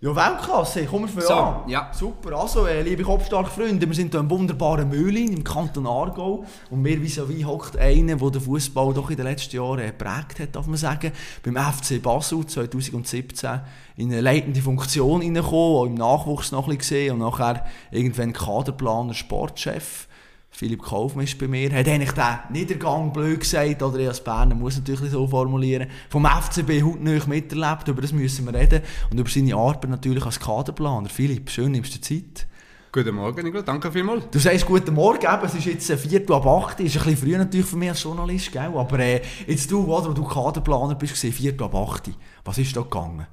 Ja, Weltklasse, kommen wir So, an. ja. Super, also äh, liebe Kopfstarke Freunde, wir sind hier im wunderbaren Mühlin im Kanton Aargau und mir vis-à-vis hockt einer, der den Fußball doch in den letzten Jahren äh, geprägt hat, darf man sagen, beim FC Basel 2017 in eine leitende Funktion reingekommen, auch im Nachwuchs noch ein bisschen gesehen und nachher irgendwann Kaderplaner, Sportchef. Philipp Kaufmann ist bei mir, hat eigentlich den Niedergang blöd gesagt, oder ich als Berner muss natürlich so formulieren, vom FCB hautnah miterlebt, über das müssen wir reden und über seine Arbeit natürlich als Kaderplaner. Philipp, schön, nimmst du Zeit. Guten Morgen, Nicola. Danke vielmals. Du sagst guten Morgen, eben, es ist jetzt ein Viertel ab 8, ist ein bisschen früh natürlich für mich als Journalist, gell? aber äh, jetzt du, oder, du Kaderplaner bist, Viertel ab 8, was ist da gegangen?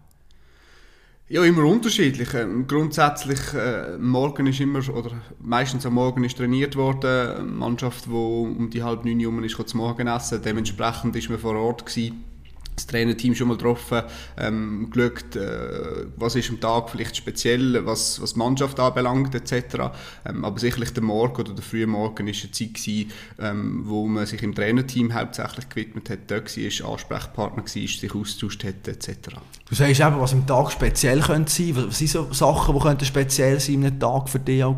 Ja, immer unterschiedlich. Ähm, grundsätzlich, äh, morgen ist immer, oder meistens am Morgen ist trainiert worden. Eine Mannschaft, die um die halb neun Uhr ist, zum Morgenessen. Dementsprechend ist man vor Ort gewesen. Das Trainerteam schon mal getroffen, ähm, geschaut, äh, was ist am Tag vielleicht speziell, was, was die Mannschaft anbelangt, etc. Ähm, aber sicherlich der Morgen oder der frühe Morgen ist eine Zeit gewesen, ähm, wo man sich im Trainerteam hauptsächlich gewidmet hat, dort war, Ansprechpartner war, sich austauscht hat, etc. Du sagst eben, was am Tag speziell könnte sein, was sind so Sachen, die speziell sein in einem Tag für dich auch?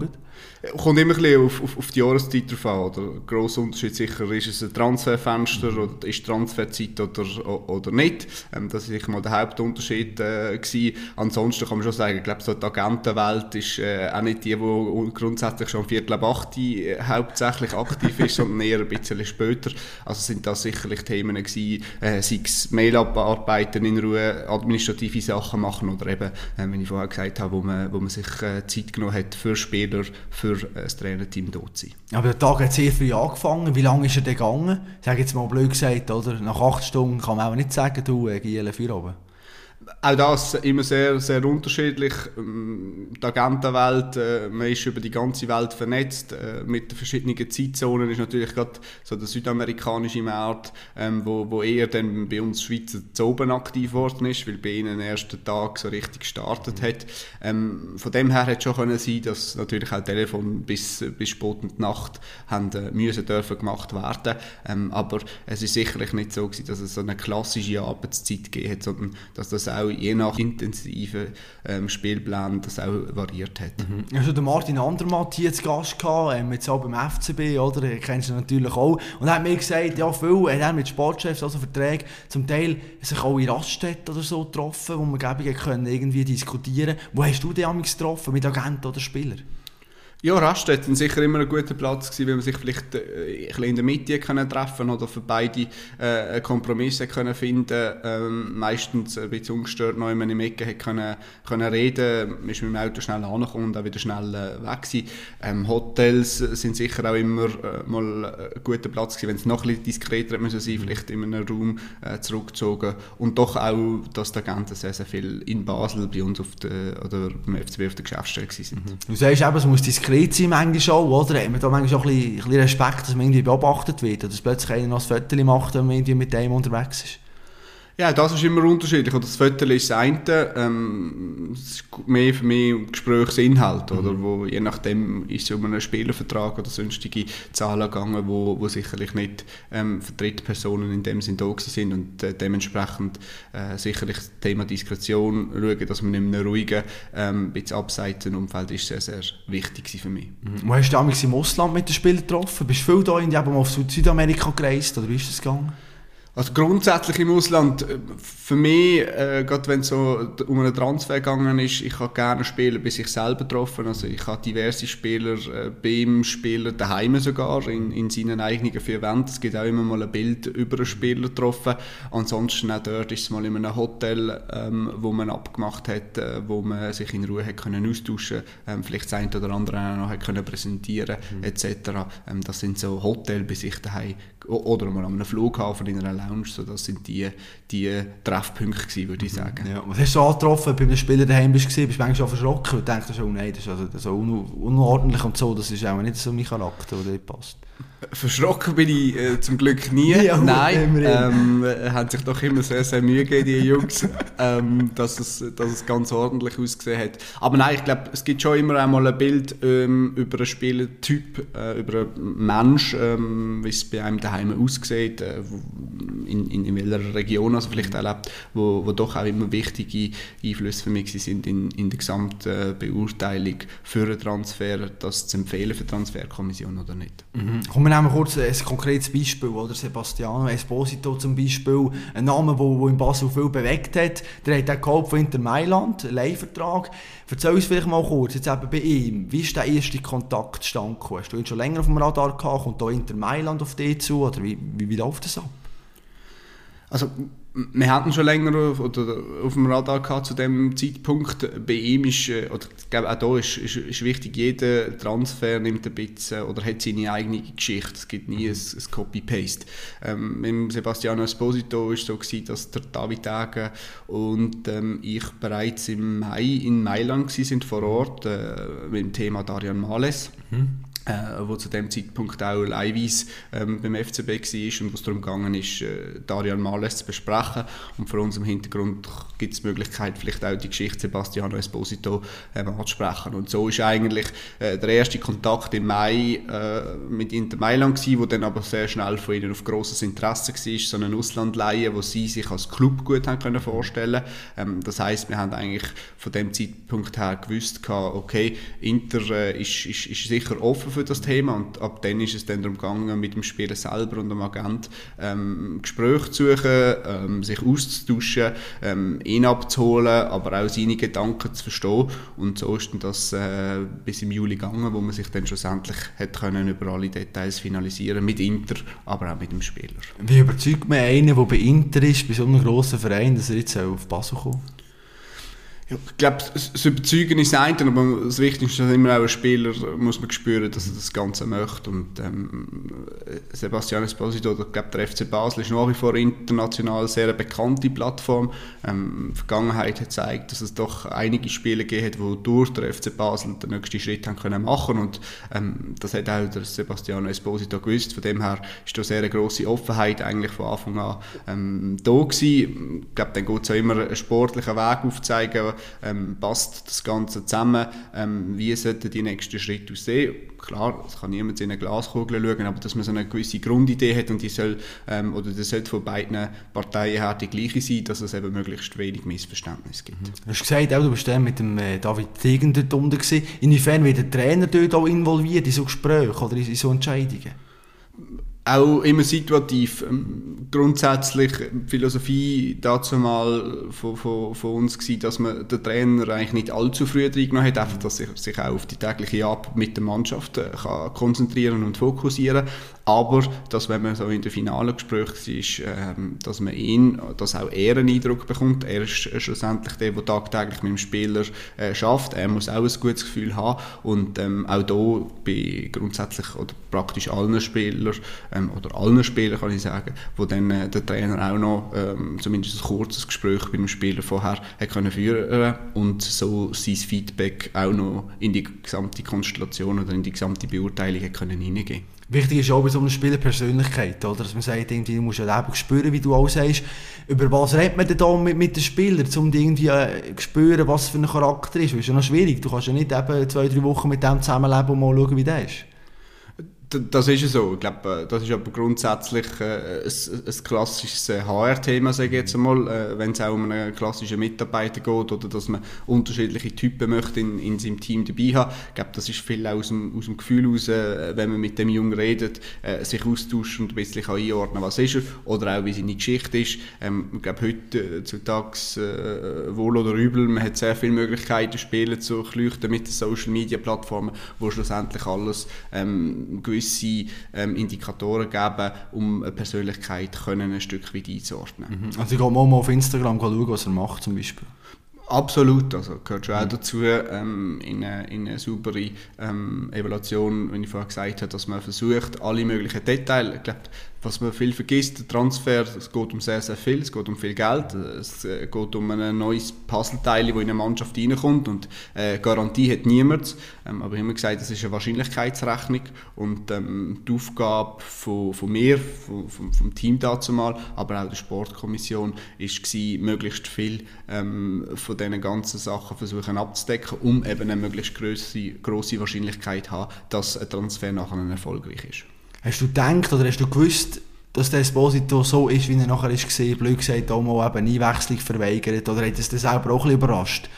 Kommt immer ein bisschen auf, auf, auf die Jahreszeit drauf an. Oder? Grosser Unterschied sicher, ist es ein Transferfenster oder ist Transferzeit oder, oder nicht. Ähm, das war sicher mal der Hauptunterschied. Äh, gewesen. Ansonsten kann man schon sagen, ich glaube, so die Agentenwelt ist äh, auch nicht die, die grundsätzlich schon Viertel ab 8 äh, hauptsächlich aktiv ist, sondern eher ein bisschen später. Also sind das sicherlich Themen gewesen, äh, sei es Mail abarbeiten in Ruhe, administrative Sachen machen oder eben, äh, wie ich vorher gesagt habe, wo man, wo man sich äh, Zeit genommen hat für Spieler, für äh, das Trainerteam dort sein. Aber der Tag hat sehr früh angefangen. Wie lange ist er denn gegangen? Sage jetzt mal blöd gesagt, oder? Nach acht Stunden kann man auch nicht sagen, du, äh, Giele, für oben. Auch das immer sehr, sehr unterschiedlich. Ähm, Die Agentenwelt, äh, man ist über die ganze Welt vernetzt. Äh, mit den verschiedenen Zeitzonen ist natürlich gerade so der südamerikanische Markt, ähm, wo, wo eher dann bei uns Schweizer zu oben aktiv geworden ist, weil bei ihnen den ersten Tag so richtig gestartet hat. Ähm, von dem her hätte schon können sein, dass natürlich auch Telefon bis, bis spät in die Nacht haben, äh, müssen dürfen gemacht werden. Aber es ist sicherlich nicht so gewesen, dass es so eine klassische Arbeitszeit gegeben hat, sondern dass das auch je nach intensiven ähm, Spielplan das auch variiert hat. Mhm. Also der Martin Andermatt hier zu Gast gehabt, ähm, jetzt auch beim FCB, oder? Den kennst du natürlich auch. Und er hat mir gesagt, ja, viel hat er mit Sportchefs, also Verträge, zum Teil sich auch in Raststätten oder so getroffen, wo man glaube ich können diskutieren. Wo hast du dich amigs getroffen, mit Agenten oder Spielern? Ja, Raststätten sicher immer ein guter Platz gewesen, weil man sich vielleicht äh, ein in der Mitte können treffen oder für beide äh, Kompromisse können finden. Ähm, meistens ein bisschen ungestört noch in einem Ecke können, können reden, man ist mit dem Auto schnell angekommen und auch wieder schnell äh, weg gewesen. Ähm, Hotels sind sicher auch immer äh, mal ein guter Platz gewesen, wenn es noch ein bisschen diskreter müssen sein, vielleicht in einem Raum äh, zurückgezogen und doch auch, dass die Agenten sehr, sehr viel in Basel bei uns auf der, oder beim FCB auf der Geschäftsstelle gewesen sind. Du sagst eben, es muss diskret sein manchmal auch, oder? Hat man da manchmal auch ein bisschen Respekt, dass man irgendwie beobachtet wird, oder dass plötzlich einer noch ein Foto macht, wenn man irgendwie mit dem unterwegs ist? Ja, das ist immer unterschiedlich. Das Foto ist das eine, ähm, es ist mehr für mich Gesprächsinhalt, Mhm. oder? Wo, je nachdem ist es um einen Spielervertrag oder sonstige Zahlen gegangen, wo, wo sicherlich nicht ähm, für Drittpersonen in dem Sinn da sind und äh, dementsprechend äh, sicherlich das Thema Diskretion schauen, dass man in einem ruhigen, ähm, bisschen abseits Umfeld ist sehr, sehr wichtig für mich. Wo hast du damals im Ausland mit den Spielern getroffen? Bist du viel da in die, eben mal auf Süd- Südamerika gereist, oder wie ist das gegangen? Also grundsätzlich im Ausland, äh, für mich, äh, gerade wenn es so um einen Transfer gegangen ist, ich habe gerne Spieler bei sich selber getroffen. Also ich habe diverse Spieler äh, beim Spieler daheim sogar, in, in seinen eigenen vier Wänden. Es gibt auch immer mal ein Bild über einen Spieler getroffen. Ansonsten auch dort ist es mal in einem Hotel, ähm, wo man abgemacht hat, äh, wo man sich in Ruhe hat können austauschen ähm, vielleicht das eine oder andere noch hat können präsentieren etc. Ähm, das sind so Hotel bei sich daheim oder mal an einem Flughafen in einer Lounge. So, das sind die, die Treffpunkte gewesen, würde ich sagen. Ja, was hast du angetroffen, bei einem Spieler daheim bist, bist du manchmal verschrocken und denkst, oh nein, das ist also so un unordentlich und so, das ist auch nicht so mein Charakter, der nicht passt. Verschrocken bin ich äh, zum Glück nie. Ja, Nein, ähm, äh, haben sich doch immer sehr, sehr Mühe gegeben, die Jungs, ähm, dass, es, dass es ganz ordentlich ausgesehen hat. Aber nein, ich glaube, es gibt schon immer einmal ein Bild ähm, über einen Spielertyp, äh, über einen Mensch, ähm, wie es bei einem daheim aussieht, äh, in, in, in welcher Region er vielleicht auch lebt, wo, wo doch auch immer wichtige Einflüsse für mich sind in, in der gesamten Beurteilung für einen Transfer, das zu empfehlen für die Transferkommission oder nicht. Mhm. Kommen wir nehmen kurz ein konkretes Beispiel, oder Sebastiano Esposito zum Beispiel, ein Name, der in Basel viel bewegt hat, der hat auch geholfen von Inter Mailand, einen Leihvertrag. Erzähl uns vielleicht mal kurz, jetzt eben bei ihm, wie ist der erste Kontakt zustande Hast du ihn schon länger auf dem Radar gehabt? Kommt da Inter Mailand auf dich zu? Oder wie, wie, wie läuft das ab? Also wir hatten schon länger auf, oder auf dem Radar gehabt zu dem Zeitpunkt. Bei ihm ist, äh, oder ich glaube auch da ist, ist, ist wichtig, jeder Transfer nimmt ein bisschen oder hat seine eigene Geschichte. Es gibt nie ein, ein Copy-Paste. Ähm, mit Sebastiano Esposito war es so, gewesen, dass der David Tage und ähm, ich bereits im Mai in Mailand sind vor Ort äh, mit dem Thema Darian Males. Mhm äh, wo zu dem Zeitpunkt auch leihweise ähm, beim FCB war und wo es darum gegangen ist, äh, Darian Males zu besprechen. Und vor unserem Hintergrund gibt es die Möglichkeit, vielleicht auch die Geschichte Sebastiano Esposito ähm, anzusprechen. Und so ist eigentlich äh, der erste Kontakt im Mai äh, mit Inter Mailand gewesen, wo dann aber sehr schnell von ihnen auf grosses Interesse war, so eine Auslandleihe, wo sie sich als Club gut haben können vorstellen ähm, Das heißt, wir haben eigentlich von dem Zeitpunkt her gewusst, okay, Inter äh, ist, ist, ist sicher offen für das Thema und ab dann ist es dann darum gegangen, mit dem Spieler selber und dem Agent ähm, Gespräche zu suchen, ähm, sich auszutauschen, ähm, ihn abzuholen, aber auch seine Gedanken zu verstehen und so ist dann das äh, bis im Juli gegangen, wo man sich dann schlussendlich hat können über alle Details finalisieren mit Inter, aber auch mit dem Spieler. Wie überzeugt man einen, der bei Inter ist, bei so einem grossen Verein, dass er jetzt auf Basel kommt? Ich glaube, das Überzeugen ist ein, aber das Wichtigste ist immer auch ein Spieler, muss man spüren, dass er das Ganze möchte. Und ähm, Sebastian Esposito, ich glaube, der FC Basel ist nach wie vor international sehr eine bekannte Plattform. Ähm, die Vergangenheit hat gezeigt, dass es doch einige Spiele gegeben hat, die durch den FC Basel den nächsten Schritt haben können machen und ähm, das hat auch der Sebastian Esposito gewusst. Von dem her ist da sehr eine grosse Offenheit eigentlich von Anfang an ähm, da gewesen. Ich glaube, dann geht es auch immer einen sportlichen Weg aufzeigen, ähm, passt das Ganze zusammen, ähm, wie sollten die nächsten Schritte aussehen. Klar, es kann niemand in eine Glaskugel schauen, aber dass man so eine gewisse Grundidee hat und die soll, ähm, oder das sollte von beiden Parteien her die gleiche sein, dass es eben möglichst wenig Missverständnis gibt. Mhm. Du hast gesagt, auch, du bist mit dem äh, David Degen dort unten gewesen. Inwiefern wird der Trainer dort auch involviert in so Gespräche oder in so Entscheidungen? Auch immer situativ. Ähm, grundsätzlich die Philosophie dazu mal von, von, von uns gewesen, dass man den Trainer eigentlich nicht allzu früh reingenommen hat, einfach, dass er sich auch auf die tägliche Arbeit mit der Mannschaft äh, kann konzentrieren und fokussieren aber dass wenn man so in den finalen Gesprächen ist, ähm, dass man ihn, dass auch er einen Eindruck bekommt. Er ist schlussendlich der, der tagtäglich mit dem Spieler äh, schafft. Er muss auch ein gutes Gefühl haben und ähm, auch da bei grundsätzlich oder praktisch allen Spielern ähm, oder allen Spielern kann ich sagen, wo dann äh, der Trainer auch noch ähm, zumindest ein kurzes Gespräch mit dem Spieler vorher hat können führen und so sein Feedback auch noch in die gesamte Konstellation oder in die gesamte Beurteilung hat können hineingehen. Wichtig ist auch bei so einer Spielerpersönlichkeit, oder? dass man sagt, irgendwie, du musst ja spüren, wie du sagst. Über was redet man denn da mit, mit den Spielern, um irgendwie äh, spüren, was für ein Charakter ist? Das ist ja noch schwierig. Du kannst ja nicht eben zwei, drei Wochen mit dem zusammenleben und mal schauen, wie der ist. Das ist so. Ich glaube, äh, das ist aber grundsätzlich äh, ein, ein klassisches HR-Thema, sage ich jetzt einmal, äh, wenn es auch um einen klassischen Mitarbeiter geht oder dass man unterschiedliche Typen möchte in, in seinem Team dabei haben. Ich glaube, das ist viel aus dem, aus dem Gefühl heraus, wenn man mit dem Jungen redet, sich austauscht und ein bisschen kann einordnen was ist er oder auch wie seine Geschichte ist. Ähm, ich glaube, heute zu Tags wohl oder übel, man hat sehr viele Möglichkeiten, Spiele zu leuchten mit den Social-Media-Plattformen, wo schlussendlich alles ähm, gewisse ähm, Indikatoren geben, um eine Persönlichkeit können ein Stück weit einzuordnen. Mhm. Also ich gehe mal auf Instagram schauen, was er macht zum Beispiel. Absolut, also gehört schon auch mhm. dazu ähm, in, eine, in eine saubere ähm, Evaluation, wie ich vorher gesagt habe, dass man versucht, alle möglichen Details, ich glaube, was man viel vergisst, der Transfer, es geht um sehr, sehr viel, es geht um viel Geld, es äh, geht um ein neues Puzzleteil, das in eine Mannschaft reinkommt und äh, Garantie hat niemand, ähm, aber ich habe gesagt, das ist eine Wahrscheinlichkeitsrechnung und ähm, die Aufgabe von, von mir, von, vom, vom Team dazu mal, aber auch der Sportkommission, war, möglichst viel ähm, von diesen ganzen Sachen versuchen abzudecken, um eben eine möglichst grosse, grosse Wahrscheinlichkeit zu haben, dass ein Transfer nachher erfolgreich ist. Hast du gedacht oder hast du gewusst, dass der Esposito so ist, wie er nachher ist gesehen, blöd gesagt, auch mal eben Einwechslung verweigert, oder hat es das selber auch ein bisschen überrascht?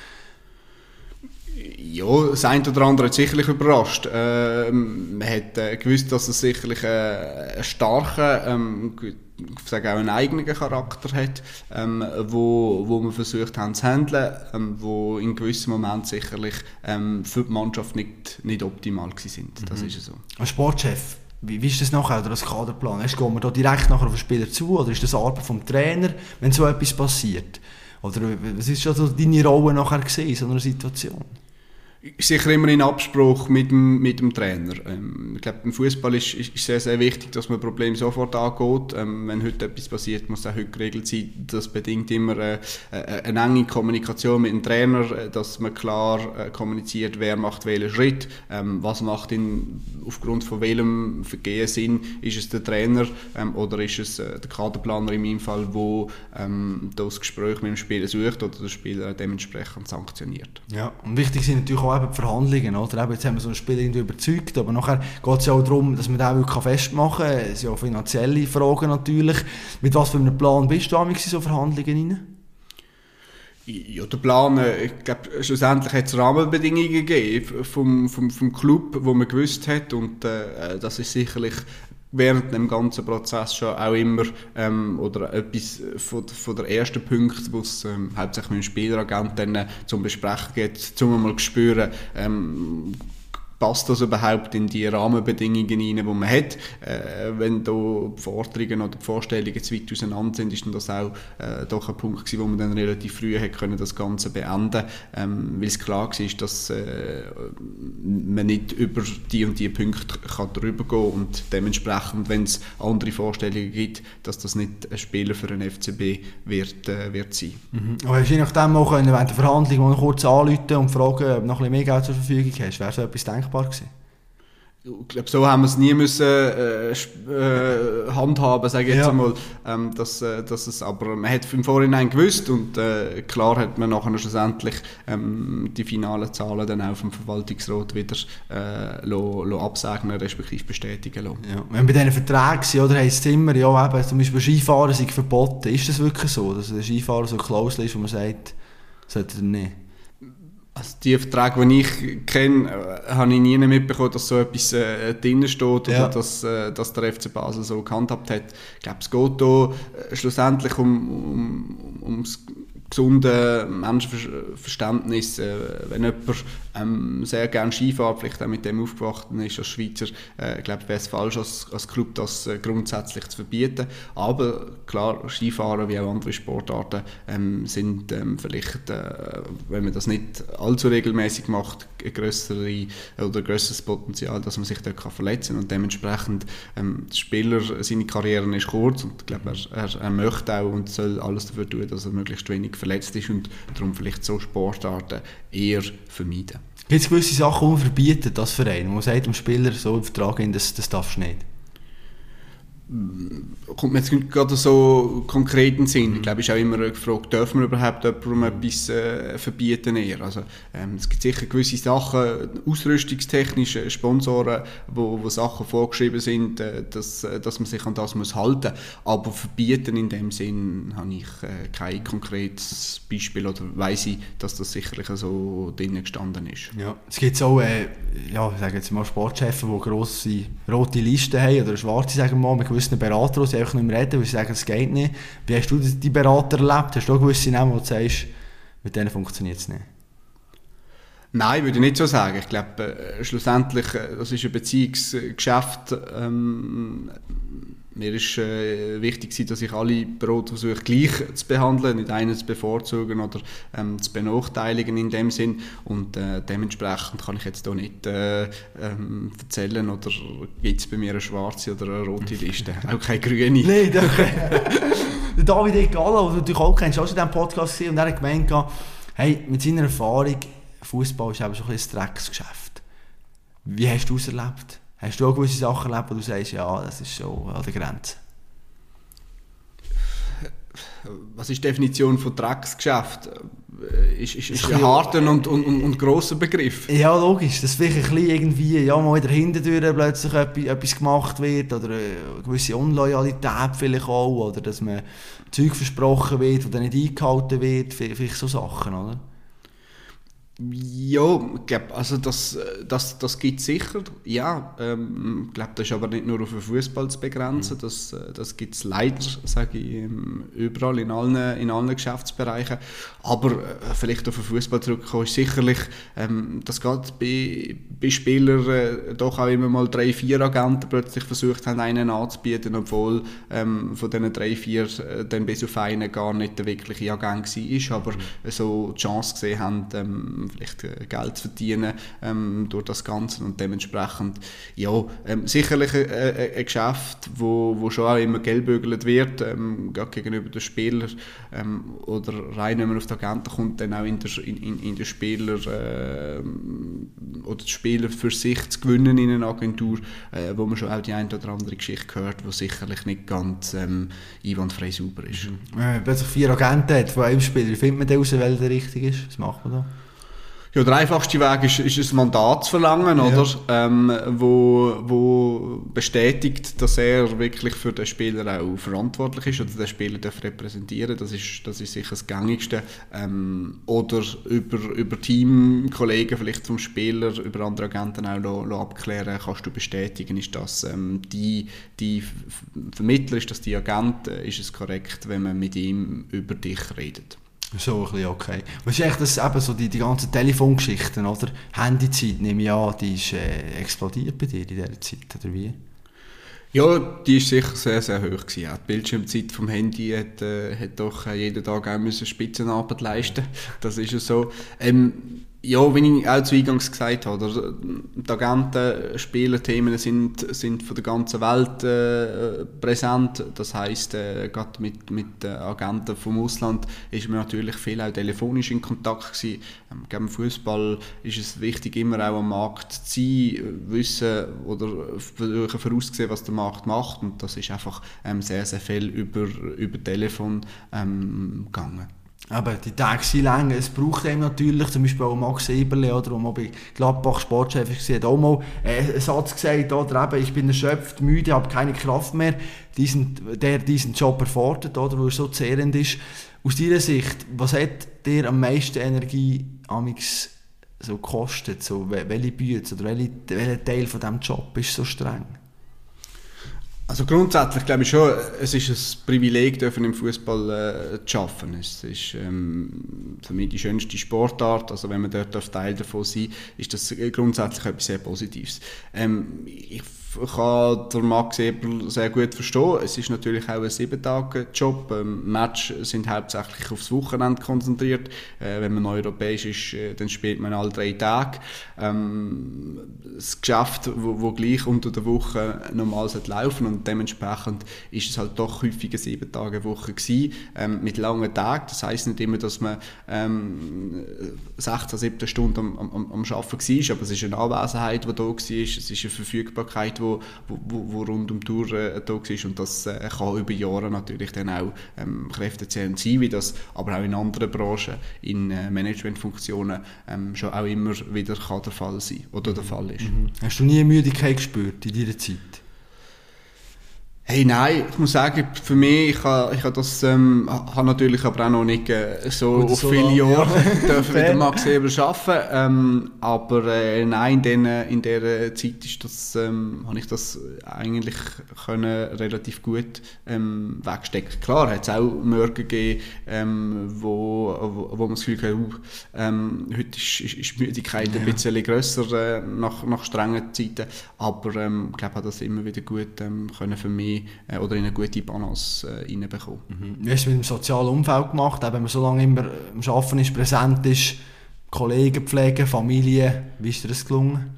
Ja, das eine oder andere hat sicherlich überrascht. Ähm, man hat äh, gewusst, dass er sicherlich äh, einen starken, ähm, ich sage auch einen eigenen Charakter hat, ähm, wo, wo wir versucht haben zu handeln, ähm, wo in gewissen Momenten sicherlich ähm, für die Mannschaft nicht, nicht optimal sind. Das mhm. ist so. Als Sportchef, wie, wie ist das nachher, oder als Kaderplan? Erst gehen wir da direkt nachher auf den Spieler zu, oder ist das Arbeit vom Trainer, wenn so etwas passiert? Oder was ist schon deine Rolle nachher gesehen in so einer Situation? Sicher immer in Abspruch mit dem, mit dem Trainer. Ähm, ich glaube, im Fußball ist, ist sehr, sehr wichtig, dass man Probleme sofort angeht. Ähm, wenn heute etwas passiert, muss auch heute geregelt sein. Das bedingt immer äh, äh, eine enge Kommunikation mit dem Trainer, äh, dass man klar äh, kommuniziert, wer macht welchen Schritt, ähm, was macht ihn aufgrund von welchem Vergehen Sinn. Ist es der Trainer ähm, oder ist es äh, der Kaderplaner in meinem Fall, wo ähm, das Gespräch mit dem Spieler sucht oder der Spieler dementsprechend sanktioniert. Ja, und wichtig sind natürlich auch auch eben die Verhandlungen. Oder? Eben, jetzt haben wir so ein Spiel irgendwie überzeugt, aber nachher geht es ja auch darum, dass man den wirklich festmachen kann. Es sind ja finanzielle Fragen natürlich. Mit was für einem Plan bist du in so Verhandlungen rein? Ja, der Plan, äh, ich glaube, schlussendlich hat es Rahmenbedingungen gegeben vom, vom, vom Club, wo man gewusst hat und äh, das ist sicherlich während dem ganzen Prozess schon auch immer ähm, oder etwas von, von der ersten Punkt, wo es ähm, hauptsächlich mit dem äh, zum Besprechen geht, um mal spüren, ähm, passt das überhaupt in die Rahmenbedingungen hinein, die man hat. Äh, wenn da die Forderungen oder die Vorstellungen zu weit auseinander sind, ist das auch äh, doch ein Punkt gewesen, wo man dann relativ früh hat können das Ganze beenden ähm, weil es klar war, dass äh, man nicht über die und die Punkte kann drüber gehen und dementsprechend, wenn es andere Vorstellungen gibt, dass das nicht ein Spieler für einen FCB wird, äh, wird sein. Mhm. Aber hast du nachdem auch während der Verhandlung kurz anrufen und fragen, ob du noch ein bisschen mehr Geld zur Verfügung hast? Wäre so etwas denkbar? Denkbar gewesen? Ich glaube, so haben wir es nie müssen äh, äh, handhaben, sage ich jetzt ja. einmal. Ähm, dass, äh, dass es, aber man hat im Vorhinein gewusst und äh, klar hat man nachher schlussendlich ähm, die finalen Zahlen dann auch vom Verwaltungsrat wieder äh, lo, lo absegnen, respektive bestätigen lassen. Ja. Wenn bei diesen Verträgen sind, oder heisst es immer, ja, eben, zum Beispiel Skifahren sind verboten. Ist das wirklich so, dass der Skifahrer so Klausel ist, wo man sagt, sollte er nicht? Also die Verträge, die ich kenne, äh, habe ich nie mitbekommen, dass so etwas äh, drin steht ja. oder dass, äh, dass der FC Basel so gehandhabt hat. Ich glaube, es geht hier äh, schlussendlich um, um, ums gesunde Menschenverständnis, äh, wenn jemand ähm, sehr gerne Skifahrt, vielleicht auch mit dem aufgewachsen ist als Schweizer, äh, glaube wäre es falsch als, als Club das äh, grundsätzlich zu verbieten. Aber klar, Skifahren wie auch andere Sportarten ähm, sind ähm, vielleicht, äh, wenn man das nicht allzu regelmäßig macht, ein größere oder größeres Potenzial, dass man sich dort kann verletzen kann und dementsprechend ähm, der Spieler, seine Karriere ist kurz und ich glaube, er, er, er möchte auch und soll alles dafür tun, dass er möglichst wenig verletzt ist und darum vielleicht so Sportarten eher vermeiden. Gibt es gewisse Sachen, die man verbietet als Verein? Man sagt dem Spieler so im Vertrag, das, das darfst du nicht? Kommt mir jetzt gerade so konkreten Sinn. Ich glaube, es ist auch immer gefragt, dürfen wir überhaupt jemandem etwas äh, verbieten eher? Also, ähm, es gibt sicher gewisse Sachen, ausrüstungstechnische äh, Sponsoren, wo, wo Sachen vorgeschrieben sind, äh, dass, äh, dass man sich an das muss halten Aber verbieten in dem Sinn habe ich äh, kein konkretes Beispiel oder weiß ich, dass das sicherlich so drinnen gestanden ist. Ja, es gibt auch, äh, ja, sagen jetzt mal Sportchefs, die grosse rote Listen haben oder schwarze, sagen wir mal, gewissen Beratern, die einfach nicht mehr reden, weil sie sagen, es geht nicht. Wie hast du die Berater erlebt? Hast du auch gewisse Namen, wo du sagst, mit denen funktioniert es nicht? Nein, würde ich nicht so sagen. Ich glaube, äh, schlussendlich, äh, das ist ein Beziehungsgeschäft. Ähm, mir ist äh, wichtig, dass ich alle Berater versuche gleich zu behandeln, nicht einen zu bevorzugen oder ähm, zu benachteiligen in dem Sinn. Und äh, dementsprechend kann ich jetzt hier nicht äh, ähm, erzählen, oder gibt es bei mir eine schwarze oder eine rote Liste. auch keine grüne. Nein, der David Egala, den du natürlich auch kennst, auch in diesem Podcast gesehen und er hat gemeint, hey, mit seiner Erfahrung, Fußball ist eben so ein, ein Drecksgeschäft. Wie hast du es erlebt? Hast du auch gewisse Sachen erlebt, wo du sagst, ja, das ist schon an der Grenze? Was ist die Definition von Drecksgeschäft? äh, ist, ist, ist ein harter und, und, und, und grosser Begriff. Ja, logisch. Dass vielleicht ein bisschen irgendwie, ja, mal in der Hintertür plötzlich etwas, etwas gemacht wird oder eine gewisse Unloyalität vielleicht auch oder dass man Zeug versprochen wird, das dann nicht eingehalten wird, vielleicht so Sachen, oder? Ja, glaub, also das, das, das gibt es sicher. Ja, ähm, ich glaube, das ist aber nicht nur auf den Fußball zu begrenzen. Mhm. Das, äh, das gibt es leider, sage ich, ähm, überall in allen, in allen Geschäftsbereichen. Aber äh, vielleicht auf den Fußball zurückkommen ist sicherlich, ähm, dass gerade bei, bei Spielern äh, doch auch immer mal drei, vier Agenten plötzlich versucht haben, einen anzubieten, obwohl ähm, von diesen drei, vier äh, dann bis auf einen gar nicht der wirkliche Agent war, aber mhm. so die Chance gesehen haben, vielleicht äh, Geld zu verdienen ähm, durch das Ganze und dementsprechend ja, ähm, sicherlich ein, ein, Geschäft, wo, wo schon auch immer gelbbügelt wird, ähm, gegenüber den Spielern ähm, oder rein, wenn man auf die Agenten kommt, dann auch in der, in, in der Spieler äh, oder die Spieler für sich zu gewinnen in einer Agentur, äh, wo man schon auch die eine oder andere Geschichte gehört, die sicherlich nicht ganz ähm, einwandfrei sauber ist. Mhm. Wenn man plötzlich vier Agenten hat von einem Spieler, findet man denn raus, welcher richtig ist? Was macht man da? Ja, der einfachste Weg ist, ist ein Mandat zu verlangen, ja. oder? Ähm, wo, wo bestätigt, dass er wirklich für den Spieler auch verantwortlich ist oder den Spieler darf repräsentieren Das ist, das ist sicher das Gängigste. Ähm, oder über, über Teamkollegen vielleicht vom Spieler, über andere Agenten auch lo, lo abklären, kannst du bestätigen, ist das ähm, die, die Vermittler, ist das die Agent, äh, ist es korrekt, wenn man mit ihm über dich redet. So ein bisschen okay. Was ist echt das, eben so die, die ganzen Telefongeschichten, oder? Handyzeit, nehme ich an, die ist äh, explodiert bei dir in dieser Zeit, oder wie? Ja, die ist sicher sehr, sehr hoch gewesen. Ja, die Bildschirmzeit vom Handy hat, äh, hat doch äh, jeden Tag auch Spitzenarbeit leisten. Das ist ja so. Ähm, ja, wie ich auch zu Eingangs gesagt habe, die Agenten, Spielerthemen sind, sind von der ganzen Welt äh, präsent. Das heisst, äh, gerade mit, mit Agenten vom Ausland ist man natürlich viel auch telefonisch in Kontakt gewesen. Ähm, Gegen Fußball ist es wichtig, immer auch am Markt zu sein, wissen oder voraussehen, was der Markt macht. Und das ist einfach ähm, sehr, sehr viel über, über Telefon ähm, gegangen. Aber die Tage sind lang. Es braucht eben natürlich, zum Beispiel auch Max Eberle, oder, der mal bei Gladbach Sportchef war, hat auch mal einen Satz gesagt, oder eben, ich bin erschöpft, müde, habe keine Kraft mehr, diesen, der diesen Job erfordert, oder, weil er so zehrend ist. Aus deiner Sicht, was hat dir am meisten Energie amix so gekostet? So, welche Bühne oder welche, welcher Teil von diesem Job ist so streng? Also grundsätzlich glaube ich schon, es ist ein Privileg, dürfen im Fußball äh, zu arbeiten. Es ist ähm, für mich die schönste Sportart. Also wenn man dort Teil davon sein ist das grundsätzlich etwas sehr Positives. Ähm, ich kann der Max Eberl sehr gut verstehen. Es ist natürlich auch ein Sieben-Tage-Job. Ähm, Match sind hauptsächlich aufs Wochenende konzentriert. Äh, wenn man europäisch ist, äh, dann spielt man alle drei Tage. Ähm, das Geschäft, wo, wo, gleich unter der Woche normal laufen und dementsprechend ist es halt doch häufig eine Sieben-Tage-Woche gewesen, ähm, mit langen Tagen. Das heißt nicht immer, dass man ähm, 16, 17 Stunden am, am, am Arbeiten war, aber es ist eine Anwesenheit, die da war, es ist eine Verfügbarkeit, wo, wo, wo rund um die Tour äh, da ist und das äh, kann über Jahre natürlich dann auch ähm, kräftezehrend sein, wie das aber auch in anderen Branchen, in äh, Managementfunktionen ähm, schon auch immer wieder kann der Fall sein oder der Fall ist. Mhm. Hast du nie Müdigkeit gespürt in deiner Zeit? Hey, nein, ich muss sagen, für mich, ich habe, ich habe das, ähm, habe natürlich aber auch noch nicht äh, so Gut, so viele Jahre ja. dürfen mit Max Eber arbeiten, ähm, aber äh, nein, in, den, in dieser Zeit ist das, ähm, habe ich das eigentlich können relativ gut ähm, wegstecken. Klar, hat es auch Morgen gegeben, ähm, wo, wo, wo man das Gefühl hat, uh, ähm, heute ist, ist, ist Müdigkeit ja. ein bisschen grösser äh, nach, nach strengen Zeiten, aber ähm, ich glaube, ich habe das immer wieder gut ähm, können für mich äh, oder in eine gute Balance äh, reinbekommen. Mhm. Wie hast du mit dem sozialen Umfeld gemacht? Eben, wenn man so lange immer am Arbeiten ist, präsent ist, Kollegen pflegen, Familie, wie ist dir das gelungen?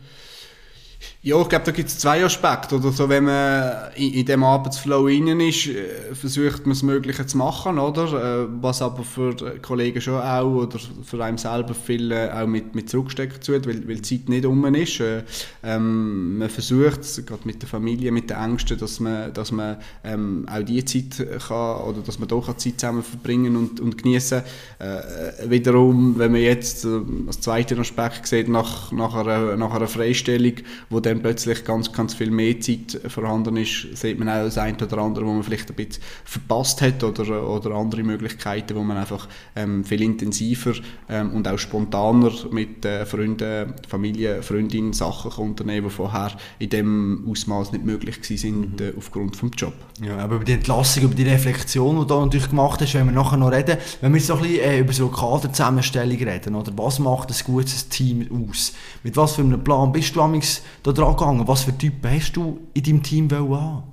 Ja, ich glaube, da gibt es zwei Aspekte. Oder so, wenn man in, in dem Arbeitsflow innen ist, äh, versucht man das Mögliche zu machen, oder? Äh, was aber für Kollegen schon auch oder für einen selber viel äh, auch mit, mit zurückstecken tut, weil, weil die Zeit nicht um ist. Ähm, man versucht es, gerade mit der Familie, mit den Ängsten, dass man, dass man ähm, auch diese Zeit kann, oder dass man doch Zeit zusammen verbringen und, und genießen. Äh, wiederum, wenn man jetzt äh, als zweiten Aspekt sieht, nach, nach, einer, nach einer Freistellung, wo der dann plötzlich ganz, ganz viel mehr Zeit vorhanden ist, sieht man auch das eine oder andere, wo man vielleicht ein bisschen verpasst hat oder, oder andere Möglichkeiten, wo man einfach ähm, viel intensiver ähm, und auch spontaner mit äh, Freunden, Familie, Freundinnen Sachen kann unternehmen, die vorher in dem Ausmaß nicht möglich sind mhm. äh, aufgrund des Jobs. Ja, aber über die Entlassung, über die Reflexion, die du natürlich gemacht hast, wenn wir nachher noch reden, wenn wir so ein bisschen äh, über so Kaderzusammenstellung reden, oder was macht ein gutes Team aus? Mit was für einem Plan bist du da dran gegangen? Was für Typen hast du in deinem Team haben?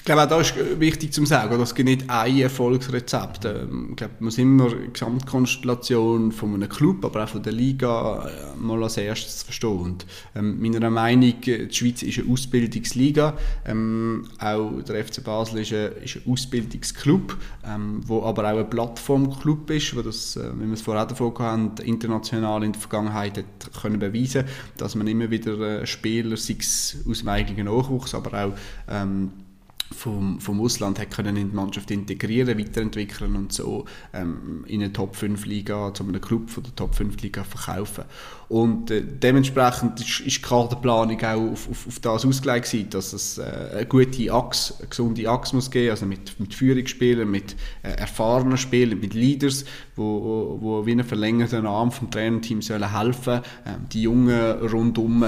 Ich glaube, auch da ist wichtig zu sagen, es gibt nicht ein Erfolgsrezept. Ähm, ich glaube, man muss immer die Gesamtkonstellation von einem Club, aber auch von der Liga äh, mal als erstes verstehen. Und, ähm, meiner Meinung nach, die Schweiz ist eine Ausbildungsliga. Ähm, auch der FC Basel ist ein, ist ein Ausbildungsclub, ähm, wo aber auch ein Plattformclub ist, wo das, äh, wie wir es vorher davon hatten, international in der Vergangenheit hat können beweisen, dass man immer wieder äh, Spieler, sei es aus dem eigenen Nachwuchs, aber auch ähm, vom, vom Ausland hat können in die Mannschaft integrieren, weiterentwickeln und so ähm, in eine Top 5 Liga, zu einem Club von der Top 5 Liga verkaufen. Und äh, dementsprechend ist, ist die Kaderplanung auch auf, auf, auf das ausgelegt gewesen, dass es äh, eine gute Achse, eine gesunde Achse muss geben, also mit, mit Führungsspielern, mit äh, erfahrenen Spielern, mit Leaders, wo, wo wie ein verlängerter Arm vom Trainerteam sollen helfen, äh, die Jungen rundum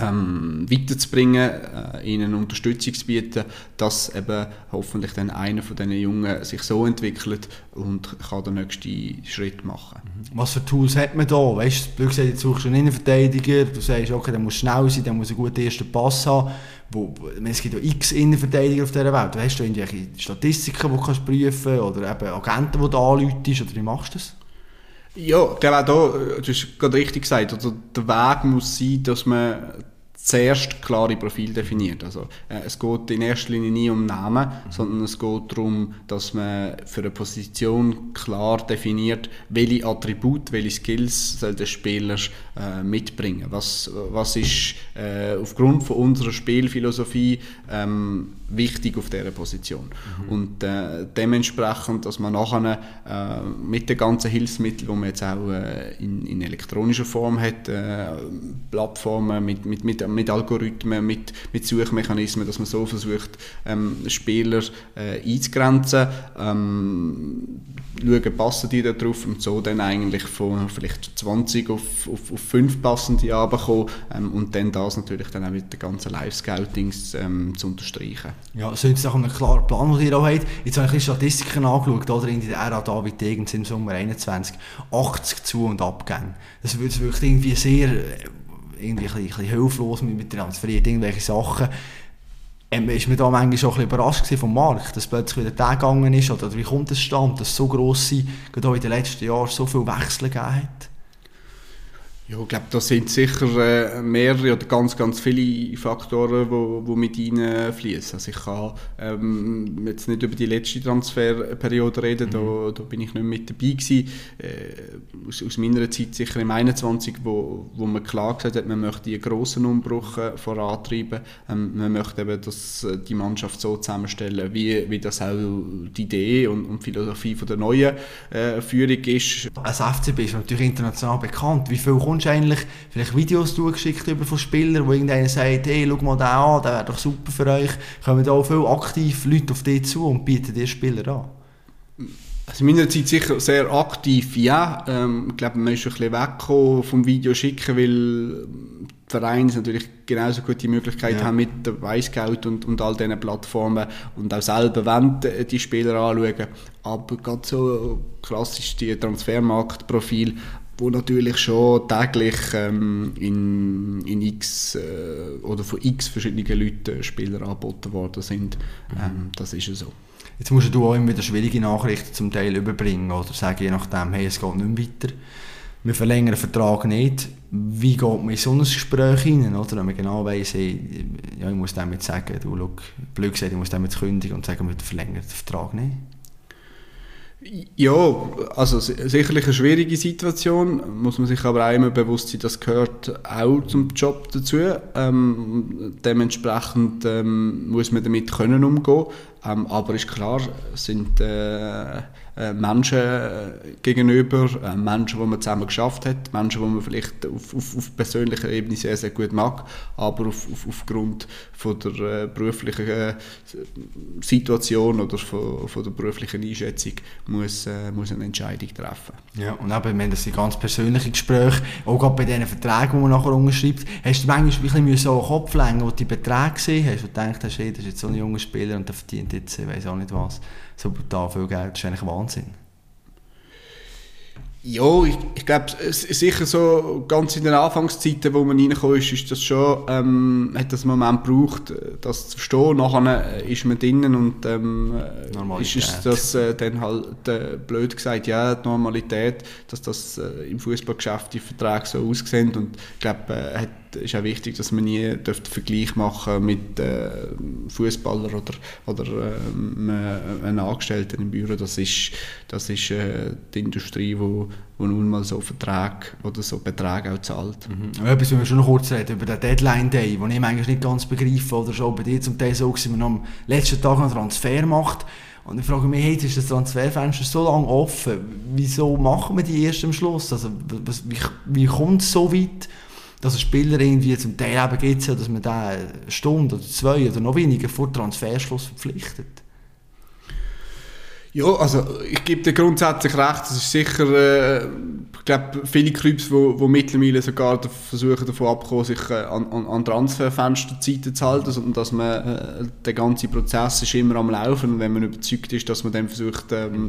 ähm, weiterzubringen, äh, ihnen Unterstützung zu bieten, dass eben hoffentlich dann einer von diesen Jungen sich so entwickelt und kann den nächsten Schritt machen. Mhm. Was für Tools hat man da? Weißt du, gesagt, jetzt suchst du einen Innenverteidiger, du sagst, okay, der muss schnell sein, der muss einen guten ersten Pass haben. Wo, es gibt ja x Innenverteidiger auf dieser Welt. Weißt du irgendwelche Statistiken, die du kannst prüfen oder eben Agenten, die du anläutest, oder wie machst du das? Ja, glaube auch da, du hast gerade richtig gesagt, also der Weg muss sein, dass man zuerst klare Profil definiert. Also, äh, es geht in erster Linie nie um Namen, mhm. sondern es geht darum, dass man für eine Position klar definiert, welche Attribute, welche Skills soll der Spieler äh, mitbringen. Was, was ist äh, aufgrund von unserer Spielphilosophie ähm, wichtig auf dieser Position. Mhm. Und äh, dementsprechend, dass man nachher äh, mit den ganzen Hilfsmitteln, die man jetzt auch äh, in, in, elektronischer Form hat, äh, Plattformen mit, mit, mit, mit Algorithmen, mit, mit Suchmechanismen, dass man so versucht, ähm, Spieler äh, einzugrenzen, ähm, schauen, passen die da drauf und so dann eigentlich von vielleicht 20 auf, auf, auf 5 passende runterkommen ähm, und dann das natürlich dann auch mit den ganzen Live-Scoutings ähm, zu unterstreichen. Ja, es ist auch einen klaren Plan, den ihr auch habt. Jetzt habe ich ein Statistiken angeschaut, oder in der Ära David Degens im Sommer 21, 80 zu- und Abgänge. Das wird wirklich irgendwie sehr, irgendwie ein bisschen, hilflos mit, transferiert, irgendwelche Sachen. Ähm, ist man da manchmal schon ein bisschen überrascht vom Markt, dass plötzlich wieder der gegangen ist, oder wie kommt es stand, dass so grosse, gerade auch in den letzten Jahren, so viel Wechsel gegeben hat? Ja, ich glaube, da sind sicher äh, mehrere oder ganz, ganz viele Faktoren, die wo, wo mit einfließen. Also ich kann ähm, jetzt nicht über die letzte Transferperiode reden, mhm. da, da bin ich nicht mit dabei gewesen. Äh, aus, aus, meiner Zeit sicher im 21, wo, wo man klar gesagt hat, man möchte einen grossen Umbruch vorantreiben. Ähm, man möchte eben dass, äh, die Mannschaft so zusammenstellen, wie, wie das auch die Idee und, und Philosophie von der neuen äh, Führung ist. Als FCB ist natürlich international bekannt. Wie viel kommt eigentlich vielleicht Videos zugeschickt über von Spielern, wo irgendeiner sagt, hey, schau mal den an, der wäre doch super für euch. Kommen da auch viele aktiv Leute auf dich zu und bieten dir Spieler an? Also in meiner Zeit sicher sehr aktiv, ja. Ähm, ich glaube, man ist ein bisschen weggekommen vom Video schicken, weil die Vereine natürlich genauso gute Möglichkeit ja. haben mit der Wisecout und, und all diesen Plattformen und auch selber wollen die Spieler anschauen. Aber gerade so klassisch die Transfermarktprofil wo natürlich schon täglich ähm, in, in x äh, oder von x verschiedenen Leuten Spieler angeboten worden sind. Mhm. Ähm, das ist ja so. Jetzt musst du auch immer wieder schwierige Nachrichten zum Teil überbringen oder sagen, je nachdem, hey, es geht nicht mehr weiter. wir verlängern den Vertrag nicht, wie geht man in so ein Gespräch hinein, oder? Wenn man genau weiss, hey, ja, ich muss dem jetzt sagen, du, schau, blöd gesagt, ich muss dem jetzt kündigen und sagen, wir verlängern den Vertrag nicht. Ja, also sicherlich eine schwierige Situation, muss man sich aber auch immer bewusst sein, das gehört auch zum Job dazu. Ähm, dementsprechend ähm, muss man damit können umgehen, ähm, aber ist klar, sind äh, Menschen äh, gegenüber, äh, Menschen, die man zusammen geschafft hat, Menschen, die man vielleicht auf, auf, auf persönlicher Ebene sehr, sehr gut mag, aber auf, auf, aufgrund von der äh, beruflichen äh, Situation oder von, von, der beruflichen Einschätzung muss, äh, muss eine Entscheidung treffen. Ja, und eben, wenn das sind ganz persönliche Gespräche, auch gerade bei diesen Verträgen, die man nachher unterschreibt, hast du manchmal ein bisschen so einen Kopf längen, wo du die Beträge gesehen hast und denkst, hey, das ist jetzt so ein junger Spieler und der verdient jetzt, ich weiß auch nicht was so brutal viel Geld. Das ist eigentlich. Ja, ich, ich glaube, sicher so ganz in den Anfangszeiten, wo man reingekommen ist, ist das schon, ähm, hat das einen Moment gebraucht, das zu verstehen. Nachher ist man drinnen und ähm, ist es das äh, dann halt äh, blöd gesagt, ja, die Normalität, dass das äh, im Fußballgeschäft die Verträge so aussehen und ich glaube, äh, ist auch wichtig, dass man nie den Vergleich machen mit äh, Fußballer oder, oder äh, einem Angestellten im Büro. Das ist, das ist äh, die Industrie, wo, wo nun mal so Verträge oder so Beträge auch zahlt. Mhm. Etwas, wir schon noch kurz reden über den Deadline Day, den ich eigentlich nicht ganz begreife oder schon bei dir zum Teil so, dass man am letzten Tag einen Transfer macht. Und ich frage mich, hey, ist das Transferfenster so lange offen, wieso machen wir die erst am Schluss? Also, was, wie, wie kommt es so weit? Dass ein Spieler irgendwie zum Teil eben gibt dass man den eine Stunde oder zwei oder noch weniger vor Transferschluss verpflichtet. Ja, also ich gebe dir grundsätzlich recht, es ist sicher, äh, ich glaube, viele Clubs, die wo, wo mittlerweile sogar versuchen davon abzukommen, sich äh, an, an Transferfensterzeiten zu halten und dass man, äh, der ganze Prozess ist immer am Laufen und wenn man überzeugt ist, dass man dann versucht, ähm,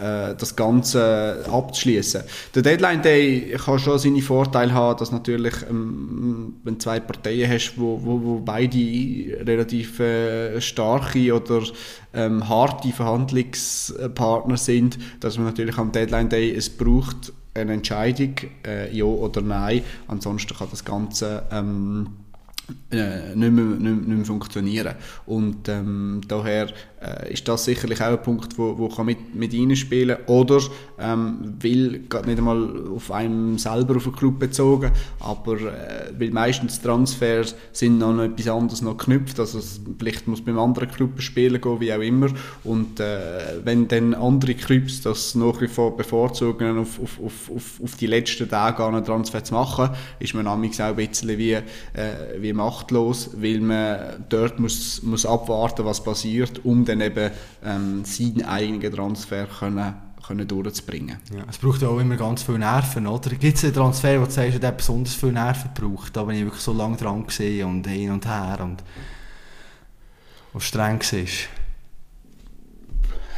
äh, das Ganze abzuschließen. Der Deadline Day kann schon seine Vorteile haben, dass natürlich, ähm, wenn du zwei Parteien hast, wo, wo, wo beide relativ äh, starke oder ähm, harte Verhandlungspartner sind, dass man natürlich am Deadline Day es braucht eine Entscheidung, äh, ja oder nein. Ansonsten kann das Ganze ähm, äh, nicht, mehr, nicht, mehr, funktionieren. Und ähm, daher äh, ist das sicherlich auch ein Punkt, wo, wo kann mit, mit reinspielen Oder ähm, will gerade nicht einmal auf einem selber auf einen Club bezogen, aber äh, weil meistens Transfers sind noch etwas anderes noch geknüpft, also vielleicht muss beim anderen Club spielen gehen, wie auch immer. Und äh, wenn dann andere Clubs das nach wie vor bevorzugen, auf, auf, auf, auf, die letzten Tage einen Transfer zu machen, ist man auch ein bisschen wie, äh, wie machtlos, weil man dort muss, muss abwarten, was passiert, um dann eben ähm, seinen eigenen Transfer können, können durchzubringen. Ja, es braucht ja auch immer ganz viele Nerven, oder? Gibt es einen Transfer, wo du sagst, der besonders viele Nerven braucht? Da bin ich wirklich so lange dran gesehen und hin und her und was streng war.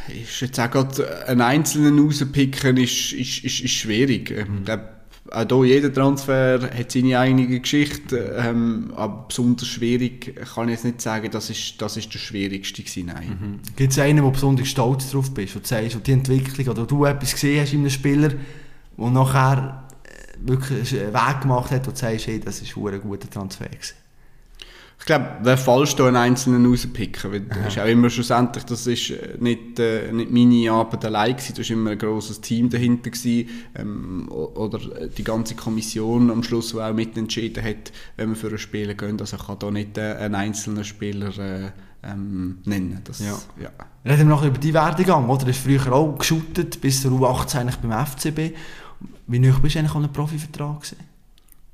Ist jetzt auch gerade einen einzelnen rauspicken ist, ist, ist, ist schwierig. Mhm. Ich glaube, auch hier, jeder Transfer hat seine eigene Geschichte, ähm, aber besonders schwierig kann ich jetzt nicht sagen, das ist, das ist der schwierigste gewesen, nein. Mhm. Gibt es einen, wo besonders stolz drauf bist, wo du sagst, wo die Entwicklung, oder du etwas gesehen hast in einem Spieler, der nachher äh, wirklich einen Weg gemacht hat, wo du sagst, hey, das war ein guter Transfer gewesen? Ich glaube, wäre falsch, da einen Einzelnen rauspicken, weil das ist auch immer schlussendlich, das ist äh, nicht, äh, nicht meine Arbeit allein gewesen, da war immer ein grosses Team dahinter gewesen, ähm, oder die ganze Kommission am Schluss, die auch mitentschieden hat, wenn wir für ein Spiel gehen, also ich kann da nicht äh, einen einzelnen Spieler äh, ähm, nennen. Das, ja. Ja. Reden wir noch über die Werdegang, oder? Du hast früher auch geschootet, bis zur U18 eigentlich beim FCB. Wie neu bist du eigentlich an einem Profivertrag gewesen?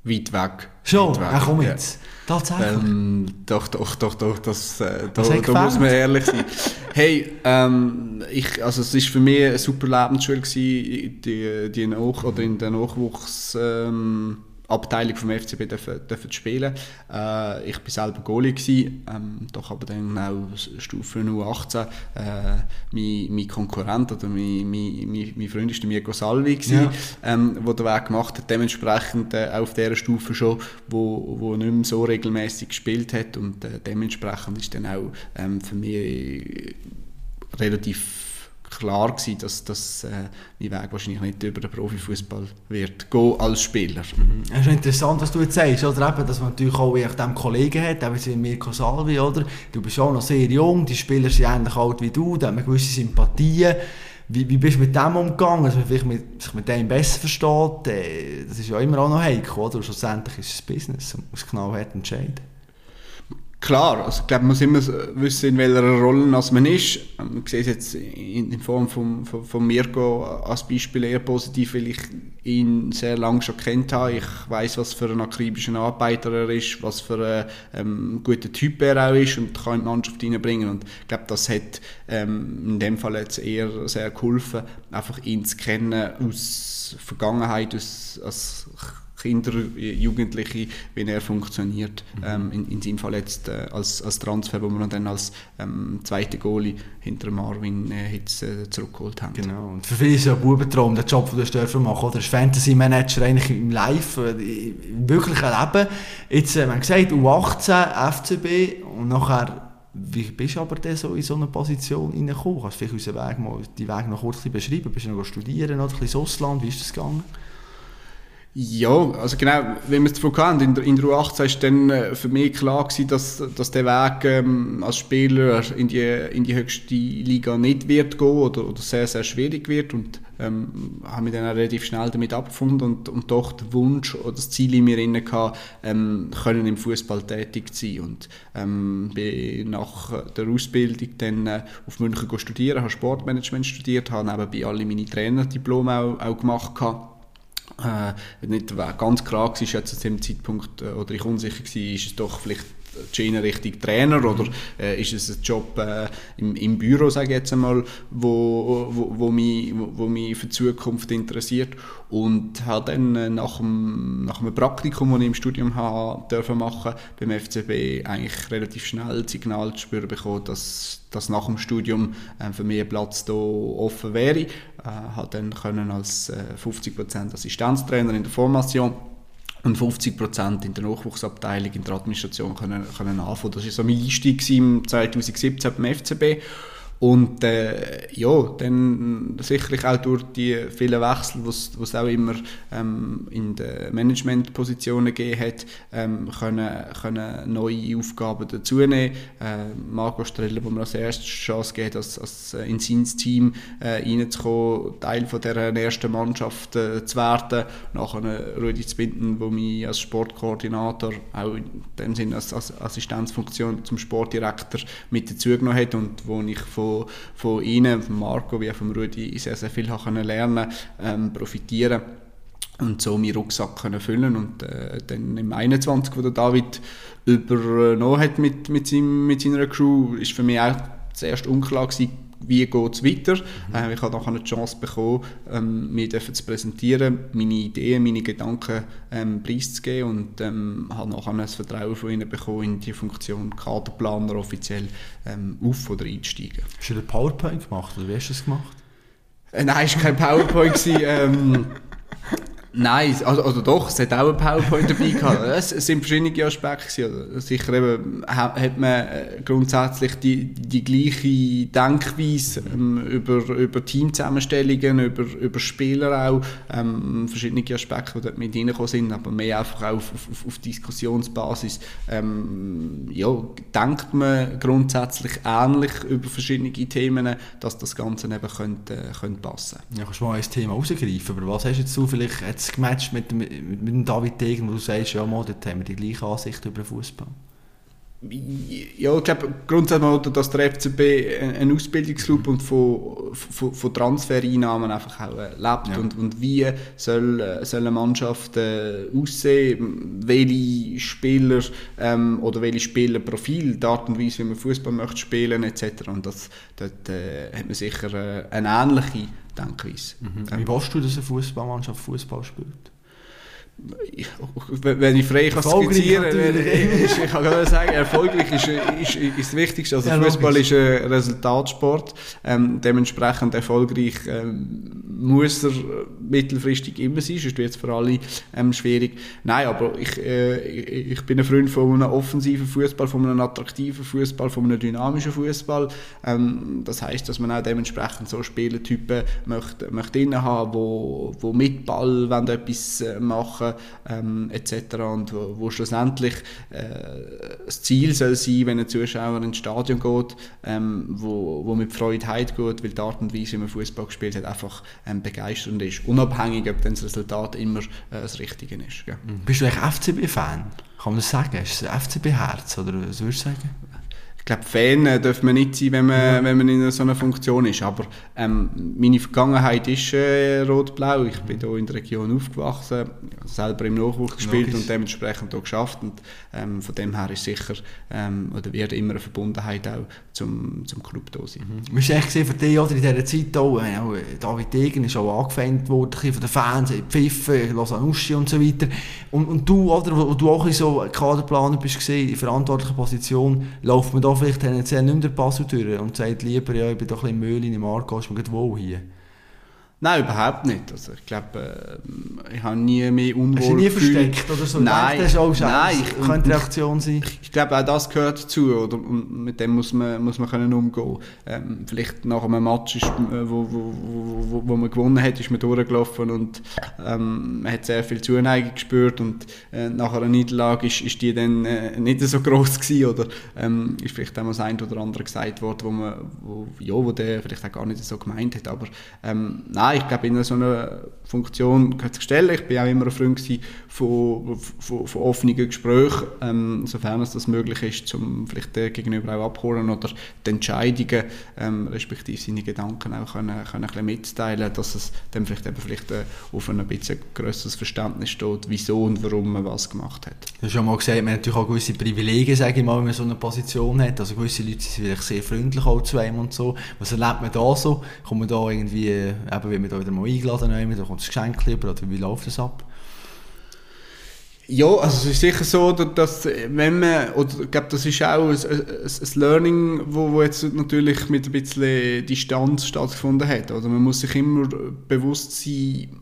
Weit weg. Schon? Weit weg. Ja, komm jetzt. Ja. Tatsächlich? Ähm, doch, doch, doch, doch, das, äh, da, da muss man ehrlich sein. hey, ähm, ich, also es war für mich eine super Lebensschule gewesen, die, die Nach oder in der Nachwuchs, ähm, Abteilung vom FCB dürfen, dürfen spielen. Äh, ich war selber Goalie, gewesen, ähm, doch aber dann auch Stufe U18. Äh, mein, mein Konkurrent oder mein, mein, mein, mein Freund war der Mirko Salvi, gewesen, ja. ähm, der den Weg gemacht hat. Dementsprechend äh, auf dieser Stufe schon, wo, wo nicht mehr so regelmäßig gespielt hat und äh, dementsprechend ist dann auch ähm, für mich relativ klar gewesen, dass, dass äh, mein Weg wahrscheinlich nicht über den Profifußball wird gehen als Spieler. Mhm. Es ist interessant, was du jetzt sagst, oder eben, dass man natürlich auch dem Kollegen hat, wie Mirko Salvi, oder? Du bist auch noch sehr jung, die Spieler sind ähnlich alt wie du, da haben wir gewisse Sympathien. Wie, wie bist du mit dem umgegangen, dass man vielleicht mit, sich mit dem besser versteht? Äh, das ist ja immer auch noch heikel, oder? Schlussendlich ist es Business, man muss genau hart entscheiden. Klar, also ich glaube, man muss immer wissen, in welcher Rolle man ist. Man sieht es jetzt in, Form von, von, von Mirko als Beispiel eher positiv, weil ich ihn sehr lange schon kennt habe. Ich weiß, was für ein akribischer Arbeiter er ist, was für ein ähm, guter Typ er auch ist und kann in die Mannschaft reinbringen. Und ich glaube, das hat ähm, in dem Fall jetzt eher sehr geholfen, einfach ihn zu kennen aus Vergangenheit, aus, als Kinder, Jugendliche, wie er funktioniert. Mhm. Ähm, in, in seinem Fall jetzt äh, als, als Transfer, wo wir dann als ähm, zweite Goalie hinter Marvin äh, Hitz äh, zurückgeholt haben. Genau. Und für viele ist ja ein Bubentraum, der Job, den du dürfen machen, oder? Als Fantasy Manager eigentlich im Live, äh, im wirklichen Leben. Jetzt, äh, man gesagt, U18, FCB und nachher wie bist du aber dann so in so eine Position reingekommen? Kannst du vielleicht unseren Weg mal, die Weg noch kurz beschreiben? Bist du noch studieren oder ein bisschen ins Ausland? Wie ist das gegangen? Ja, also genau, wenn wir es davon hatten, in der, in der U18 war dann äh, für mich klar gewesen, dass, dass der Weg ähm, als Spieler in die, in die höchste Liga nicht wird gehen oder, oder sehr, sehr schwierig wird. Und ähm, habe mich dann auch relativ schnell damit abgefunden und, und doch den Wunsch oder das Ziel in mir inne gehabt, ähm, können im Fußball tätig zu sein. Und ähm, bin nach der Ausbildung dann äh, auf München studieren, habe Sportmanagement studiert, habe nebenbei alle meine Trainerdiplome auch, auch gemacht gehabt äh, nicht ganz klar war, zu dem Zeitpunkt, äh, oder ich unsicher war, ist es doch vielleicht die Schiene Richtung Trainer oder äh, ist es ein Job äh, im, im Büro, sage ich jetzt einmal, wo, wo, wo, mich, wo, wo mich für die Zukunft interessiert und habe dann äh, nach, dem, nach einem Praktikum, das ich im Studium habe, machen beim FCB eigentlich relativ schnell das Signal zu spüren bekommen, dass, dass nach dem Studium äh, für mich ein Platz da offen wäre. Äh, habe dann können als äh, 50% Assistenztrainer in der Formation und 50% in der Nachwuchsabteilung in der Administration können, können anfangen. Das war so mein Einstieg im 2017 beim FCB und äh, ja, dann sicherlich auch durch die vielen Wechsel, die es auch immer ähm, in den Managementpositionen gegeben hat, ähm, können, können neue Aufgaben dazunehmen. Äh, Marco Streller, wo mir als erste Chance gegeben als, als äh, in sein Team äh, reinzukommen, Teil von der ersten Mannschaft äh, zu werden. Nachher Rudi Zbinden, wo mich als Sportkoordinator auch in dem Sinne als, als Assistenzfunktion zum Sportdirektor mit dazugenommen hat und wo ich von von, ihnen, von Marco wie auch von Rudi, sehr, sehr viel können lernen ähm, profitieren und so meinen Rucksack können füllen und äh, dann im 21, wo der David übernommen hat mit, mit, seinem, mit seiner Crew, ist für mich auch zuerst unklar gewesen, wie geht es weiter. Mhm. Äh, ich habe nachher eine Chance bekommen, ähm, mich zu präsentieren, meine Ideen, meine Gedanken ähm, preiszugeben und ähm, habe nachher ein Vertrauen von ihnen bekommen, in die Funktion Kaderplaner offiziell ähm, auf- oder einzusteigen. Hast du den PowerPoint gemacht oder wie hast du das gemacht? Äh, nein, es war kein PowerPoint. ähm, Nein, also, also doch, es hat auch ein PowerPoint dabei gehabt. Es, sind verschiedene Aspekte. Also sicher eben, hat man äh, grundsätzlich die, die gleiche Denkweise ähm, über, über Teamzusammenstellungen, über, über Spieler auch, ähm, verschiedene Aspekte, die dort mit reingekommen sind, aber mehr einfach auch auf, auf, auf Diskussionsbasis. Ähm, ja, denkt man grundsätzlich ähnlich über verschiedene Themen, dass das Ganze eben könnte, könnte passen. Ja, kannst du mal ein Thema rausgreifen, aber was hast du jetzt so vielleicht jetzt gematcht mit, mit, mit dem David Degen, wo du sagst, ja, mal, dort haben wir die gleiche Ansicht über Fußball? Ja, ich glaube grundsätzlich, dass der FCB ein Ausbildungsclub und von, von, von Transfereinnahmen einfach auch äh, lebt. Ja. Und, und wie soll, äh, soll eine Mannschaft äh, aussehen, welche Spieler ähm, oder welche Spielerprofil, die Art und Weise, wie man Fußball möchte spielen etc. Und das, dort äh, hat man sicher äh, eine ähnliche Denkweise. Mhm. Wie willst du, dass eine Fußballmannschaft Fußball spielt? Wenn ich frei kann skizzieren ist, ich kann gerade sagen, erfolgreich ist, ist, ist das Wichtigste. Also ja, Fußball ist ein Resultatsport. Ähm, dementsprechend erfolgreich ähm, muss er mittelfristig immer sein, sonst wird es für alle ähm, schwierig. Nein, aber ich, äh, ich bin ein Freund von einem offensiven Fußball, von einem attraktiven Fußball, von einem dynamischen Fußball. Ähm, das heißt, dass man auch dementsprechend so Spielertypen möchte, möchte haben, wo, wo mit Ball etwas äh, machen ähm, etc. Und wo, wo schlussendlich äh, das Ziel soll sein, wenn ein Zuschauer ins Stadion geht, ähm, wo, wo mit Freude heimgeht, weil die Art und Weise, wie man Fußball gespielt hat, einfach ähm, begeisternd ist. Unabhängig, ob dann das Resultat immer äh, das Richtige ist. Gell? Bist du eigentlich FCB-Fan? Kann man das sagen? Ist es FCB-Herz oder was würdest du sagen? Ich glaube, Fan äh, darf man nicht sein, wenn man, ja. wenn man in so einer Funktion ist. Aber ähm, meine Vergangenheit ist äh, rot-blau. Ich bin hier in der Region aufgewachsen, selber im Nachwuchs gespielt Logisch. und dementsprechend hier geschafft. Und ähm, von dem her ist sicher, ähm, oder wird immer eine Verbundenheit auch zum, zum Club da sein. Mhm. Wie war für dich oder in dieser Zeit auch, äh, auch David Degen ist auch angefeindet worden von den Fans, Pfiffen, Lausanne und so weiter. Und, und du, oder, wo du auch so Kaderplaner bist, in verantwortlicher Position, läuft man da vielleicht tendenziell nicht mehr der Basel durch und sagt lieber, ja, ich bin doch ein bisschen Müll in dem Argo, ist mir wohl hier. Nein, überhaupt nicht. Also ich glaube, äh, ich habe nie mehr unwohl Hast du nie versteckt oder so? Nein, das ist auch nein, ich, könnte Reaktion sein. Ich, ich, glaube, auch das gehört dazu, oder? Und mit dem muss man, muss man können umgehen. Ähm, vielleicht nach einem Match, ist, äh, wo, wo, wo, wo man gewonnen hat, ist man durchgelaufen und ähm, man hat sehr viel Zuneigung gespürt und äh, nach einer Niederlage ist, ist die dann äh, nicht so groß gewesen, oder ähm, ist vielleicht auch mal das eine oder andere gesagt worden, wo man, wo, ja, wo der vielleicht auch gar nicht so gemeint hat, aber ähm, ich glaube, in so einer Funktion zu stellen. Ich bin auch immer ein Freund von, von, von offenen Gesprächen, ähm, sofern es das möglich ist, um vielleicht den Gegenüber auch abholen oder die Entscheidungen, ähm, respektive seine Gedanken auch können, können ein bisschen mitzuteilen, dass es dann vielleicht eben vielleicht äh, auf ein bisschen grösseres Verständnis steht, wieso und warum man was gemacht hat. Du hast schon mal gesagt, man hat natürlich auch gewisse Privilegien, sage ich mal, wenn man so eine Position hat. Also gewisse Leute sind vielleicht sehr freundlich auch zu einem und so. Was erlebt man da so? Kommt man da irgendwie, äh, eben, da wieder mal eingeladen, da kommt das Geschenk lieber, oder wie läuft das ab? Ja, also es ist sicher so, dass wenn man, oder ich glaube, das ist auch ein, ein, ein Learning, wo, wo jetzt natürlich mit ein bisschen Distanz stattgefunden hat. Also man muss sich immer bewusst sein,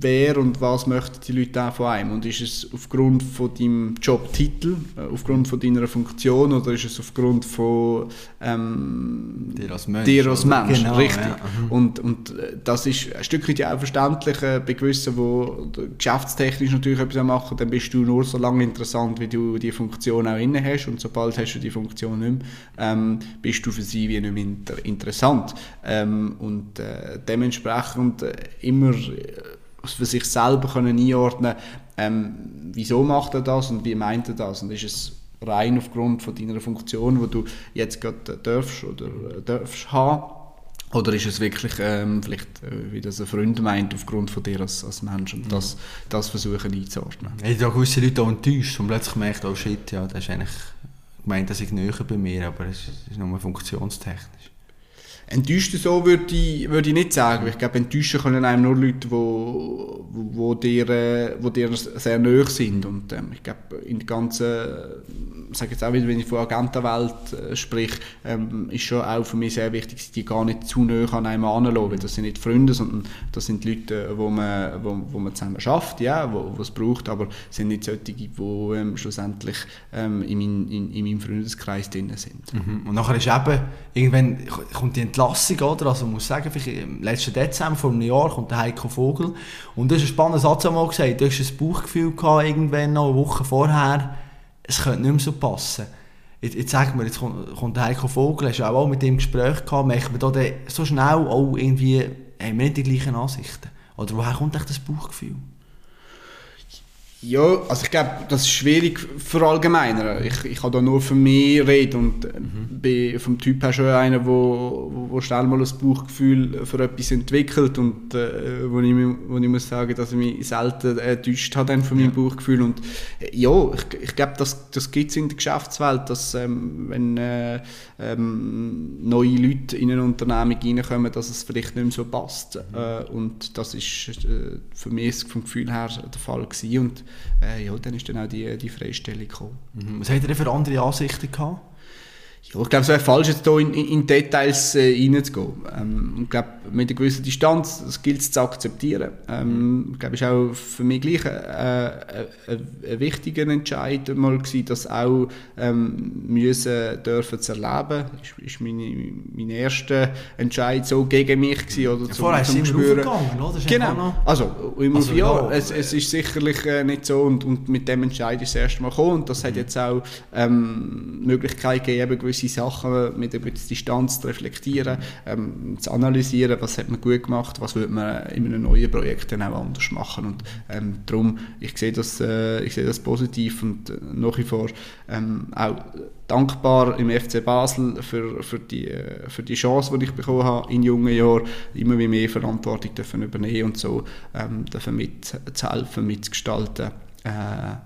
wer und was möchten die Leute auch von einem? Und ist es aufgrund von deinem Jobtitel, äh, aufgrund von deiner Funktion oder ist es aufgrund von ähm, dir als Mensch? Dir als Mensch, genau, richtig. Ja. Mhm. Und, und äh, das ist ein Stück weit auch verständlich bei gewissen, die geschäftstechnisch natürlich etwas machen, dann bist du nur so lange interessant, wie du die Funktion auch inne hast und sobald hast du die Funktion nicht mehr, ähm, bist du für sie wie nicht mehr inter interessant. Ähm, und äh, dementsprechend äh, immer für sich selber können einordnen ähm, wieso macht er das und wie meint er das und ist es rein aufgrund von deiner Funktion, wo du jetzt gerade darfst oder äh, darfst haben oder ist es wirklich ähm, vielleicht, äh, wie das ein Freund meint, aufgrund von dir als, als Mensch und das, das versuchen einzuordnen. Ich habe gewisse Leute auch enttäuscht und plötzlich merkt, oh shit, ja, das ist eigentlich gemeint, dass ich näher bei mir, aber es ist nur funktionstechnisch. Enttäuscht so würde ich, würde ich nicht sagen. Ich glaube, enttäuschen können einem nur Leute, wo, wo, dir, wo dir sehr nahe sind. Und ähm, ich glaube, in der ganzen, ich sage jetzt auch wieder, wenn ich von Agentenwelt äh, spreche, ähm, ist schon auch für mich sehr wichtig, dass die gar nicht zu nahe an einem anlassen. Weil das sind nicht Freunde, sondern das sind Leute, wo man, wo, wo man zusammen schafft, ja, wo, wo es braucht, aber es sind nicht solche, die ähm, schlussendlich ähm, in, mein, in, in meinem Freundeskreis drin sind. Mhm. Und nachher ist eben, irgendwann kommt die Entlassung, oder? Also, ich muss sagen, im letzten Dezember vor einem Jahr kommt der Heiko Vogel. Und das ist ein spannender Satz einmal gesagt. Du hast ein Bauchgefühl gehabt, irgendwann noch eine Woche vorher, es könnte nicht mehr so passen. Jetzt, jetzt sag mir, jetzt kommt, kommt der Heiko Vogel, hast du auch mit dem Gespräch gehabt, merkt man da so schnell auch irgendwie, haben wir nicht die gleichen Ansichten? Oder woher kommt echt das Bauchgefühl? Ja, also ich glaube, das ist schwierig für Allgemeiner. Ich, ich kann da nur für mich reden und mhm. bin vom Typ her schon einer, wo, wo, wo schnell mal ein Bauchgefühl für etwas entwickelt und äh, wo, ich, wo ich muss sagen, dass ich mich selten enttäuscht habe von meinem ja. Bauchgefühl und äh, ja, ich, ich glaube, das, das gibt es in der Geschäftswelt, dass ähm, wenn äh, ähm, neue Leute in eine Unternehmung reinkommen, dass es vielleicht nicht mehr so passt mhm. äh, und das ist äh, für mich vom Gefühl her der Fall gewesen und äh, ja, dann ist dann auch die, die Freistellung gekommen. Mhm. Was hat er für andere Ansichten gehabt? Ja, ich glaube, es wäre falsch, jetzt hier in, in Details äh, reinzugehen. Ähm, ich glaube, mit einer gewissen Distanz, das gilt es zu akzeptieren. Ähm, ich glaube, es war auch für mich gleich äh, äh, ein wichtiger Entscheid mal gewesen, das auch ähm, müssen dürfen zu erleben. Das ist meine, mein erster Entscheid so gegen mich gewesen, oder ja, zum, vorher zum Spüren. oder? Genau. Also, im also, ja, es, es ist sicherlich äh, nicht so und, und mit dem Entscheid ist das erste Mal gekommen und das mhm. hat jetzt auch ähm, Möglichkeit gegeben, gewisse Sachen mit einer Distanz zu reflektieren, ähm, zu analysieren, was hat man gut gemacht, was würde man in einem neuen Projekt dann auch anders machen und ähm, darum, ich sehe das, äh, ich sehe das positiv und äh, nach wie vor ähm, auch dankbar im FC Basel für, für, die, äh, für die Chance, die ich bekommen habe in jungen Jahren, immer mehr Verantwortung dürfen übernehmen und so ähm, dürfen mitzuhelfen, mitzugestalten, äh,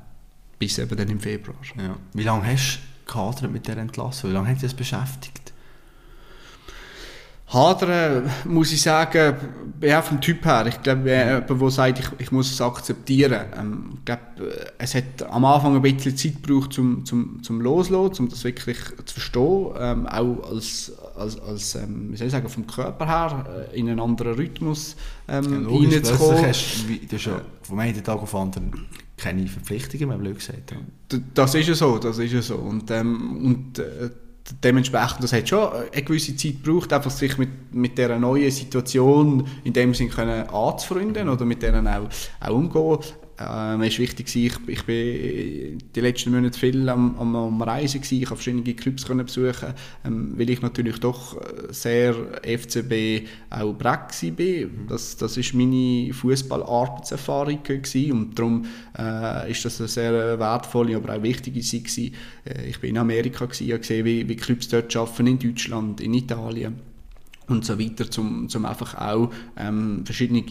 bis eben dann im Februar. Ja. Wie lange hast du gehadert mit der Entlassung? Wie lange hat dich das beschäftigt? Hadern, muss ich sagen, ja, vom Typ her. Ich glaube, jemand, der sagt, ich, ich muss es akzeptieren. Ähm, ich glaube, es hat am Anfang ein bisschen Zeit gebraucht, zum, zum, zum Loslassen, um das wirklich zu verstehen. Ähm, auch als, als, als ähm, wie soll ich sagen, vom Körper her äh, in einen anderen Rhythmus ähm, ja, reinzukommen. Du hast ja vom einen Tag auf den anderen keine Verpflichtungen mehr, blöd gesagt. Ja. Das ist ja so, das ist ja so. Und, ähm, und äh, dementsprechend, das hat schon eine gewisse Zeit gebraucht, einfach sich mit, mit dieser neuen Situation in dem Sinn können anzufreunden oder mit denen auch, auch umgehen. Äh, mir ist wichtig, ich, ich bin die letzten Monate viel am, am, am Reisen gewesen, ich habe verschiedene Clubs können besuchen, ähm, weil ich natürlich doch sehr FCB auch prägt bin. Das, das meine Fußballarbeitserfahrung gewesen und darum äh, das eine sehr wertvolle, aber auch wichtige gewesen. Äh, ich bin in Amerika gewesen, habe gesehen, wie, wie Clubs dort arbeiten, in Deutschland, in Italien und so weiter, um zum einfach auch ähm, verschiedene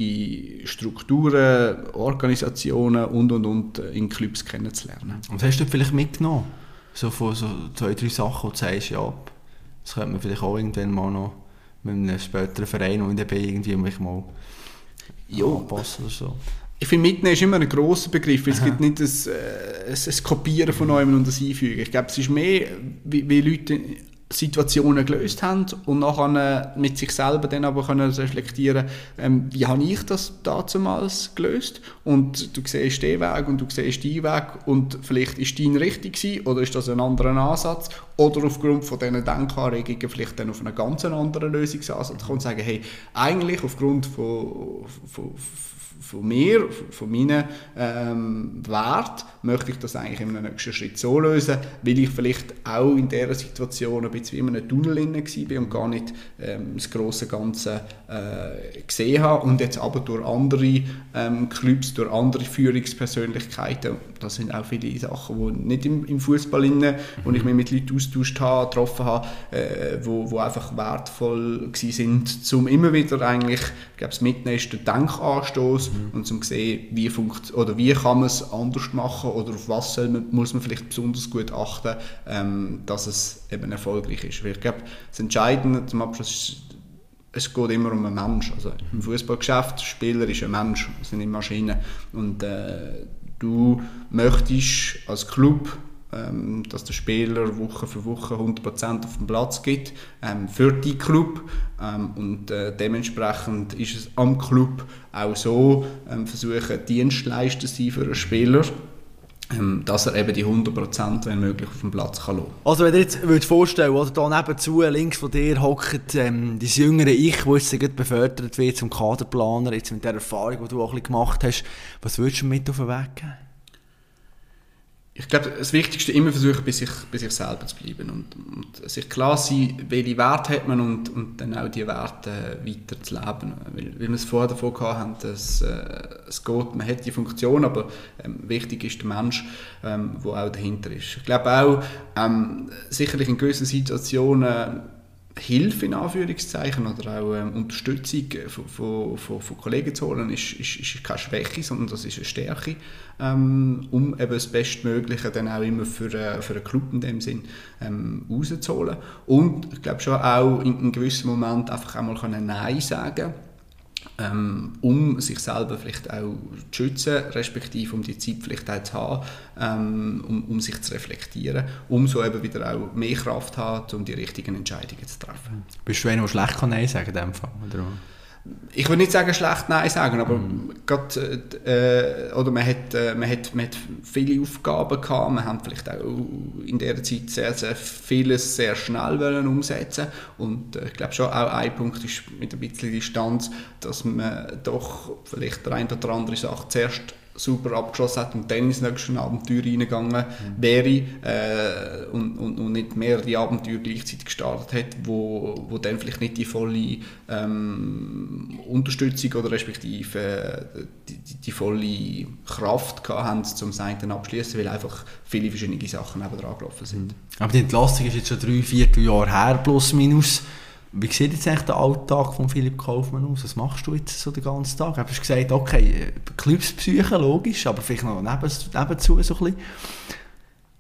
Strukturen, Organisationen und und und in Clubs kennenzulernen. Was hast du vielleicht mitgenommen? So von so zwei, drei Sachen, wo du sagst, ja, das könnte man vielleicht auch irgendwann mal noch mit einem späteren Verein und dabei irgendwie mich mal ja. anpassen oder so. Ich finde, mitnehmen ist immer ein grosser Begriff. Es Aha. gibt nicht ein, äh, ein Kopieren von neuem und das Einfügen. Ich glaube, es ist mehr, wie, wie Leute Situationen gelöst haben und nachher mit sich selber dann aber können reflektieren, ähm, wie habe ich das damals gelöst? Und du siehst den Weg und du siehst deinen Weg und vielleicht ist dein richtig gewesen, oder ist das ein anderer Ansatz? Oder aufgrund von diesen Denkanregungen vielleicht dann auf einen ganz anderen Lösungsansatz kommen und sagen, hey, eigentlich aufgrund von, von, von mir, von meinen ähm, Wert, möchte ich das eigentlich in einem nächsten Schritt so lösen, weil ich vielleicht auch in dieser Situation ein bisschen wie in einem Tunnel war und gar nicht ähm, das große Ganze äh, gesehen habe und jetzt aber durch andere ähm, Clubs, durch andere Führungspersönlichkeiten, das sind auch viele Sachen, die nicht im, im Fußball inne, wo ich mich mit Leuten austauscht habe, getroffen habe, äh, wo, wo einfach wertvoll sind, um immer wieder eigentlich, ich glaube, das Mitnehmen ist der Denkanstoß mhm. und zum sehen, wie funkt oder wie kann man es anders machen oder auf was man, muss man vielleicht besonders gut achten, ähm, dass es eben erfolgreich ist. Weil ich glaube, das Entscheidende zum Abschluss ist, es geht immer um einen Mensch. Also im Fußballgeschäft, Spieler ist ein Mensch, sind nicht Maschinen. Und äh, du möchtest als Club ähm, dass der Spieler Woche für Woche 100% auf dem Platz gibt ähm, für die Club ähm, und äh, dementsprechend ist es am Club auch so, ähm, versuchen Dienstleister sein für einen Spieler ähm, dass er eben die 100% wenn möglich auf dem Platz kann lassen. Also wenn ihr jetzt würdet vorstellen, oder da nebenzu links von dir hockt ähm, das jüngere Ich, das jetzt befördert wird zum Kaderplaner, jetzt mit der Erfahrung, die du auch ein bisschen gemacht hast, was würdest du mit auf den Weg geben? Ich glaube, das Wichtigste immer versuchen, bei sich, bei sich selber zu bleiben und, und sich klar sein, welche Werte hat man und, und dann auch diese Werte weiter zu leben. Weil, weil wir es vorher davon hatten, dass äh, es geht, man hat die Funktion, aber ähm, wichtig ist der Mensch, ähm, der auch dahinter ist. Ich glaube auch, ähm, sicherlich in gewissen Situationen Hilfe in Anführungszeichen oder auch ähm, Unterstützung von, von, von, Kollegen zu holen, ist, ist, ist keine Schwäche, sondern das ist eine Stärke, ähm, um eben das Bestmögliche dann auch immer für, äh, für einen Club in dem Sinn ähm, rauszuholen. Und ich glaube schon auch in, in gewissen Moment einfach einmal Nein sagen können ähm, um sich selber vielleicht auch zu schützen, respektive um die Zeit vielleicht auch zu haben, ähm, um, um sich zu reflektieren, um so eben wieder auch mehr Kraft zu haben, um die richtigen Entscheidungen zu treffen. Bist du einer, der schlecht Nein sagen kann in dem Fall? Oder? Ich würde nicht sagen schlecht Nein sagen, aber mm. grad, äh, oder man hat, äh, man, hat, man hat viele Aufgaben gehabt, man hat vielleicht auch in dieser Zeit sehr, sehr vieles sehr schnell wollen umsetzen und äh, ich glaube schon auch ein Punkt ist mit ein bisschen Distanz, dass man doch vielleicht der eine oder andere Sache zuerst super abgeschlossen hat und dann ins nächste Abenteuer reingegangen wäre äh, und, und, und, nicht mehrere Abenteuer gleichzeitig gestartet hat, wo, wo dann vielleicht nicht die volle ähm, Unterstützung oder respektive äh, die, die, volle Kraft haben, um das eine abschließen, weil einfach viele verschiedene Sachen dran gelaufen sind. Mhm. Aber die Entlastung ist jetzt schon drei, vier Jahre her, plus minus. Wie sieht jetzt eigentlich der Alltag von Philipp Kaufmann aus? Was machst du jetzt so den ganzen Tag? Du hast gesagt, okay, Clubspsyche, logisch, aber vielleicht noch neben, nebenzu so ein bisschen.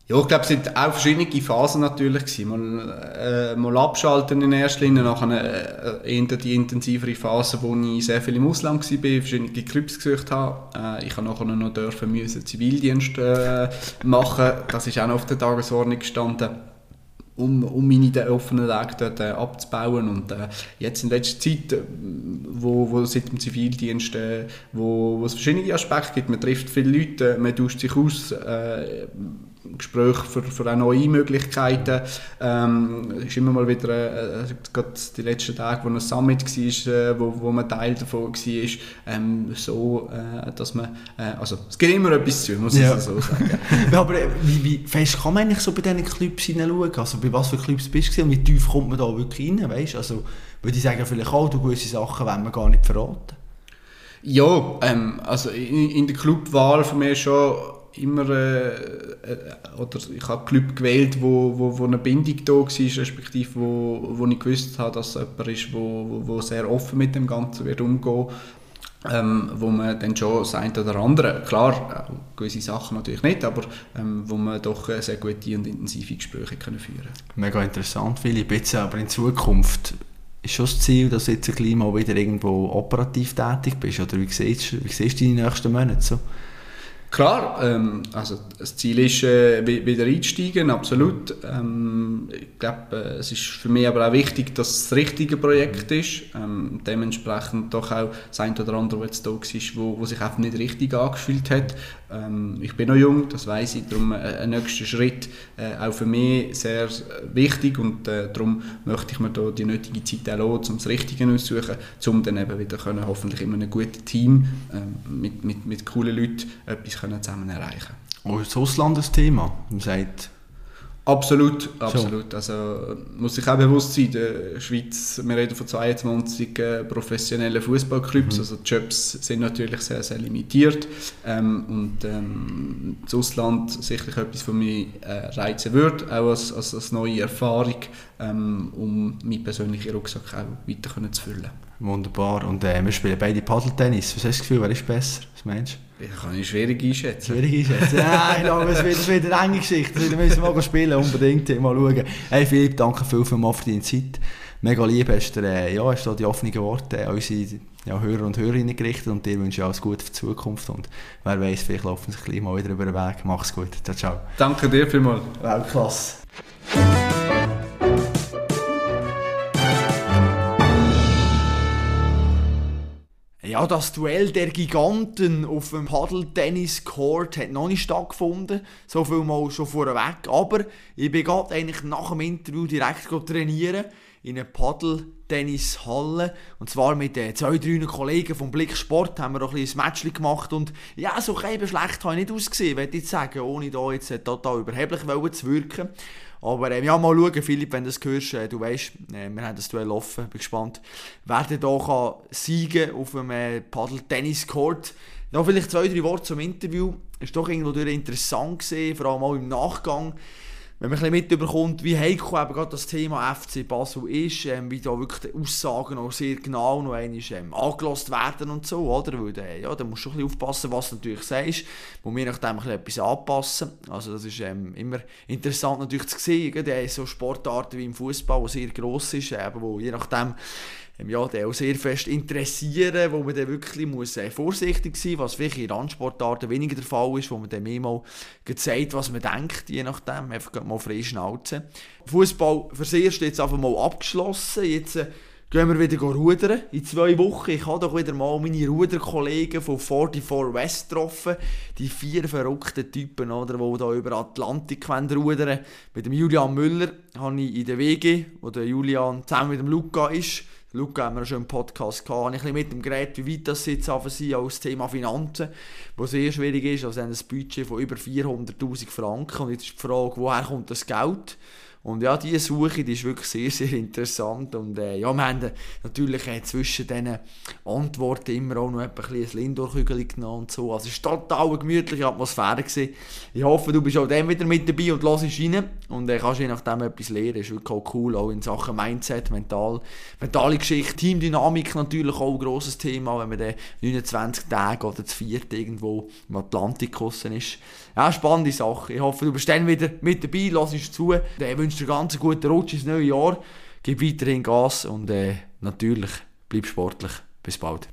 Ja, ich glaube, es waren auch verschiedene Phasen natürlich. Gewesen. Mal, äh, mal abschalten in erster Linie, nachher äh, eher die intensivere Phase, wo ich sehr viel im Ausland war, verschiedene Clubs gesucht habe. Äh, ich habe nachher noch dürfen müssen Zivildienst äh, machen. Das ist auch noch auf der Tagesordnung gestanden um, um meine offenen Wege dort äh, abzubauen. Und äh, jetzt in letzter Zeit, äh, wo, wo seit dem Zivildienst, äh, wo, wo es verschiedene Aspekte gibt, man trifft viele Leute, man tauscht sich aus, äh, Gespräche für, für auch neue Möglichkeiten. Ähm, ist immer mal wieder, äh, gerade die letzten Tage, wo ein Summit war, äh, wo, wo man Teil davon war, ähm, so, äh, dass man, äh, also es gibt immer etwas zu, muss ja. ich so sagen. Aber äh, wie, wie fest kann man eigentlich so bei diesen Clubs hineinschauen? Also bei was für Clubs bist du und wie tief kommt man da wirklich rein, weißt? Also würde ich sagen, vielleicht auch, du gewisse Sachen wollen wir gar nicht verraten. Ja, ähm, also in, in der Clubwahl für mich schon immer äh, äh, oder ich habe Club gewählt, wo, wo, wo eine Bindung da war, respektive wo, wo ich gewusst habe, dass jemand ist, wo, wo sehr offen mit dem Ganzen wird umgehen ähm, wo man dann schon das eine oder andere, klar, gewisse Sachen natürlich nicht, aber ähm, wo man doch sehr gute und intensive Gespräche können führen Mega interessant, Philipp. Jetzt aber in Zukunft ist schon das Ziel, dass du jetzt gleich mal wieder irgendwo operativ tätig bist? Oder wie siehst, wie siehst du die nächsten Monate so? Klar, ähm, also das Ziel ist, äh, wieder einzusteigen, absolut. Ähm, ich glaube, äh, es ist für mich aber auch wichtig, dass es das richtige Projekt ist. Ähm, dementsprechend doch auch das eine oder andere, was da war, wo, wo sich einfach nicht richtig angefühlt hat. Ähm, ich bin noch jung, das weiß ich, darum äh, ein nächster Schritt äh, auch für mich sehr wichtig und äh, darum möchte ich mir da die nötige Zeit auch lassen, um das Richtige auszusuchen, um dann eben wieder können, hoffentlich in einem guten Team äh, mit, mit, mit coolen Leuten etwas können zusammen erreichen können. Oh, ist das Ausland ein Thema? Man sagt, Absolut, absolut. So. Also muss sich auch bewusst sein, die Schweiz, wir reden von 22 äh, professionellen Fußballclubs, mhm. also die Jobs sind natürlich sehr, sehr limitiert ähm, und ähm, das Ausland sicherlich etwas, was mich äh, reizen würde, auch als, als, als neue Erfahrung, ähm, um meinen persönlichen Rucksack auch weiter können zu füllen. Wunderbar. Und äh, wir spielen beide Paddeltennis. Was hast du das Gefühl, wer ist besser? Was meinst du? Ich kann ich schwierig einschätzen. Schwierig einschätzen? Nein, ich glaube, es wird, wird eine enge Geschichte. Das müssen wir mal spielen, unbedingt. Mal schauen. Hey Philipp, danke viel, viel mal für deine Zeit. Mega lieb hast du äh, ja, hast du die offenen Worte an unsere ja, Hörer und Hörerinnen gerichtet und dir wünsche ich alles Gute für die Zukunft und wer weiß, vielleicht laufen sich gleich mal wieder über den Weg. Mach's gut. Ciao, ciao. Danke dir vielmals. Weltklasse. Ja, das Duell der Giganten auf dem Paddle-Tennis-Court hat noch nicht stattgefunden. So viel mal schon vorweg. Aber ich bin gerade eigentlich nach dem Interview direkt trainieren. in eine Paddle-Tennishalle. Und zwar mit äh, zwei, drei Kollegen vom Blick Sport haben wir ein ein Match gemacht. Und ja, so eben schlecht habe ich nicht ausgesehen, würde ich sagen, ohne da jetzt äh, total überheblich zu wirken. Aber ähm, ja, mal schauen, Philipp, wenn du das hörst, äh, du weißt, äh, wir haben das Duell offen, bin gespannt, wer denn da kann siegen auf einem äh, Paddle-Tennis-Court. Noch vielleicht zwei, drei Worte zum Interview. Ist doch irgendwo interessant gesehen, vor allem auch im Nachgang wenn man mitbekommt, wie heikel eben gerade das Thema FC Basel ist, ähm, wie da wirklich die Aussagen auch sehr genau noch einmal ähm, angelost werden und so, oder? Weil äh, ja, da musst du ein aufpassen, was du natürlich sagst, wo wir ein bisschen etwas anpassen. Also das ist ähm, immer interessant natürlich zu sehen, gerade so Sportarten wie im Fußball, die sehr gross ist, äh, wo je nachdem ja, den auch sehr fest interessieren, wo man dann wirklich muss, äh, vorsichtig sein muss, was vielleicht in Randsportarten weniger der Fall ist, wo man dann mehr mal sagt, was man denkt, je nachdem, einfach mal frei schnauzen. Fußball für das erste jetzt einfach mal abgeschlossen, jetzt äh, gehen wir wieder rudern in zwei Wochen. Ich habe doch wieder mal meine Ruderkollegen von 44 West getroffen. Die vier verrückten Typen, oder, die da über Atlantik rudern Mit dem Julian Müller habe ich in der WG, wo der Julian zusammen mit dem Luca ist, Luca haben wir schon im Podcast gehabt, habe ich ein mit dem Gerät, wie weit das jetzt auf sie als Thema Finanzen, wo sehr schwierig ist, also ein Budget von über 400'000 Franken. Und jetzt ist die Frage, woher kommt das Geld? Und ja, diese Suche die ist wirklich sehr, sehr interessant. Und äh, ja, wir haben natürlich äh, zwischen diesen Antworten immer auch noch ein bisschen ein Lindor-Kügel genommen und so. Also es war total eine gemütliche Atmosphäre. Gewesen. Ich hoffe, du bist auch dann wieder mit dabei und hörst rein. Und äh, kannst je nachdem etwas lernen. Ist wirklich auch cool, auch in Sachen Mindset, mental, mentale Geschichte, Teamdynamik natürlich auch ein grosses Thema, wenn man dann 29 Tage oder zu viert irgendwo im Atlantik ist. Ja, spannende Sache. Ich hoffe, du bist dann wieder mit dabei, lass zu. Ich wünsche dir ganz einen guten Rutsch ins neue Jahr. Gib weiterhin Gas und äh, natürlich bleib sportlich. Bis bald.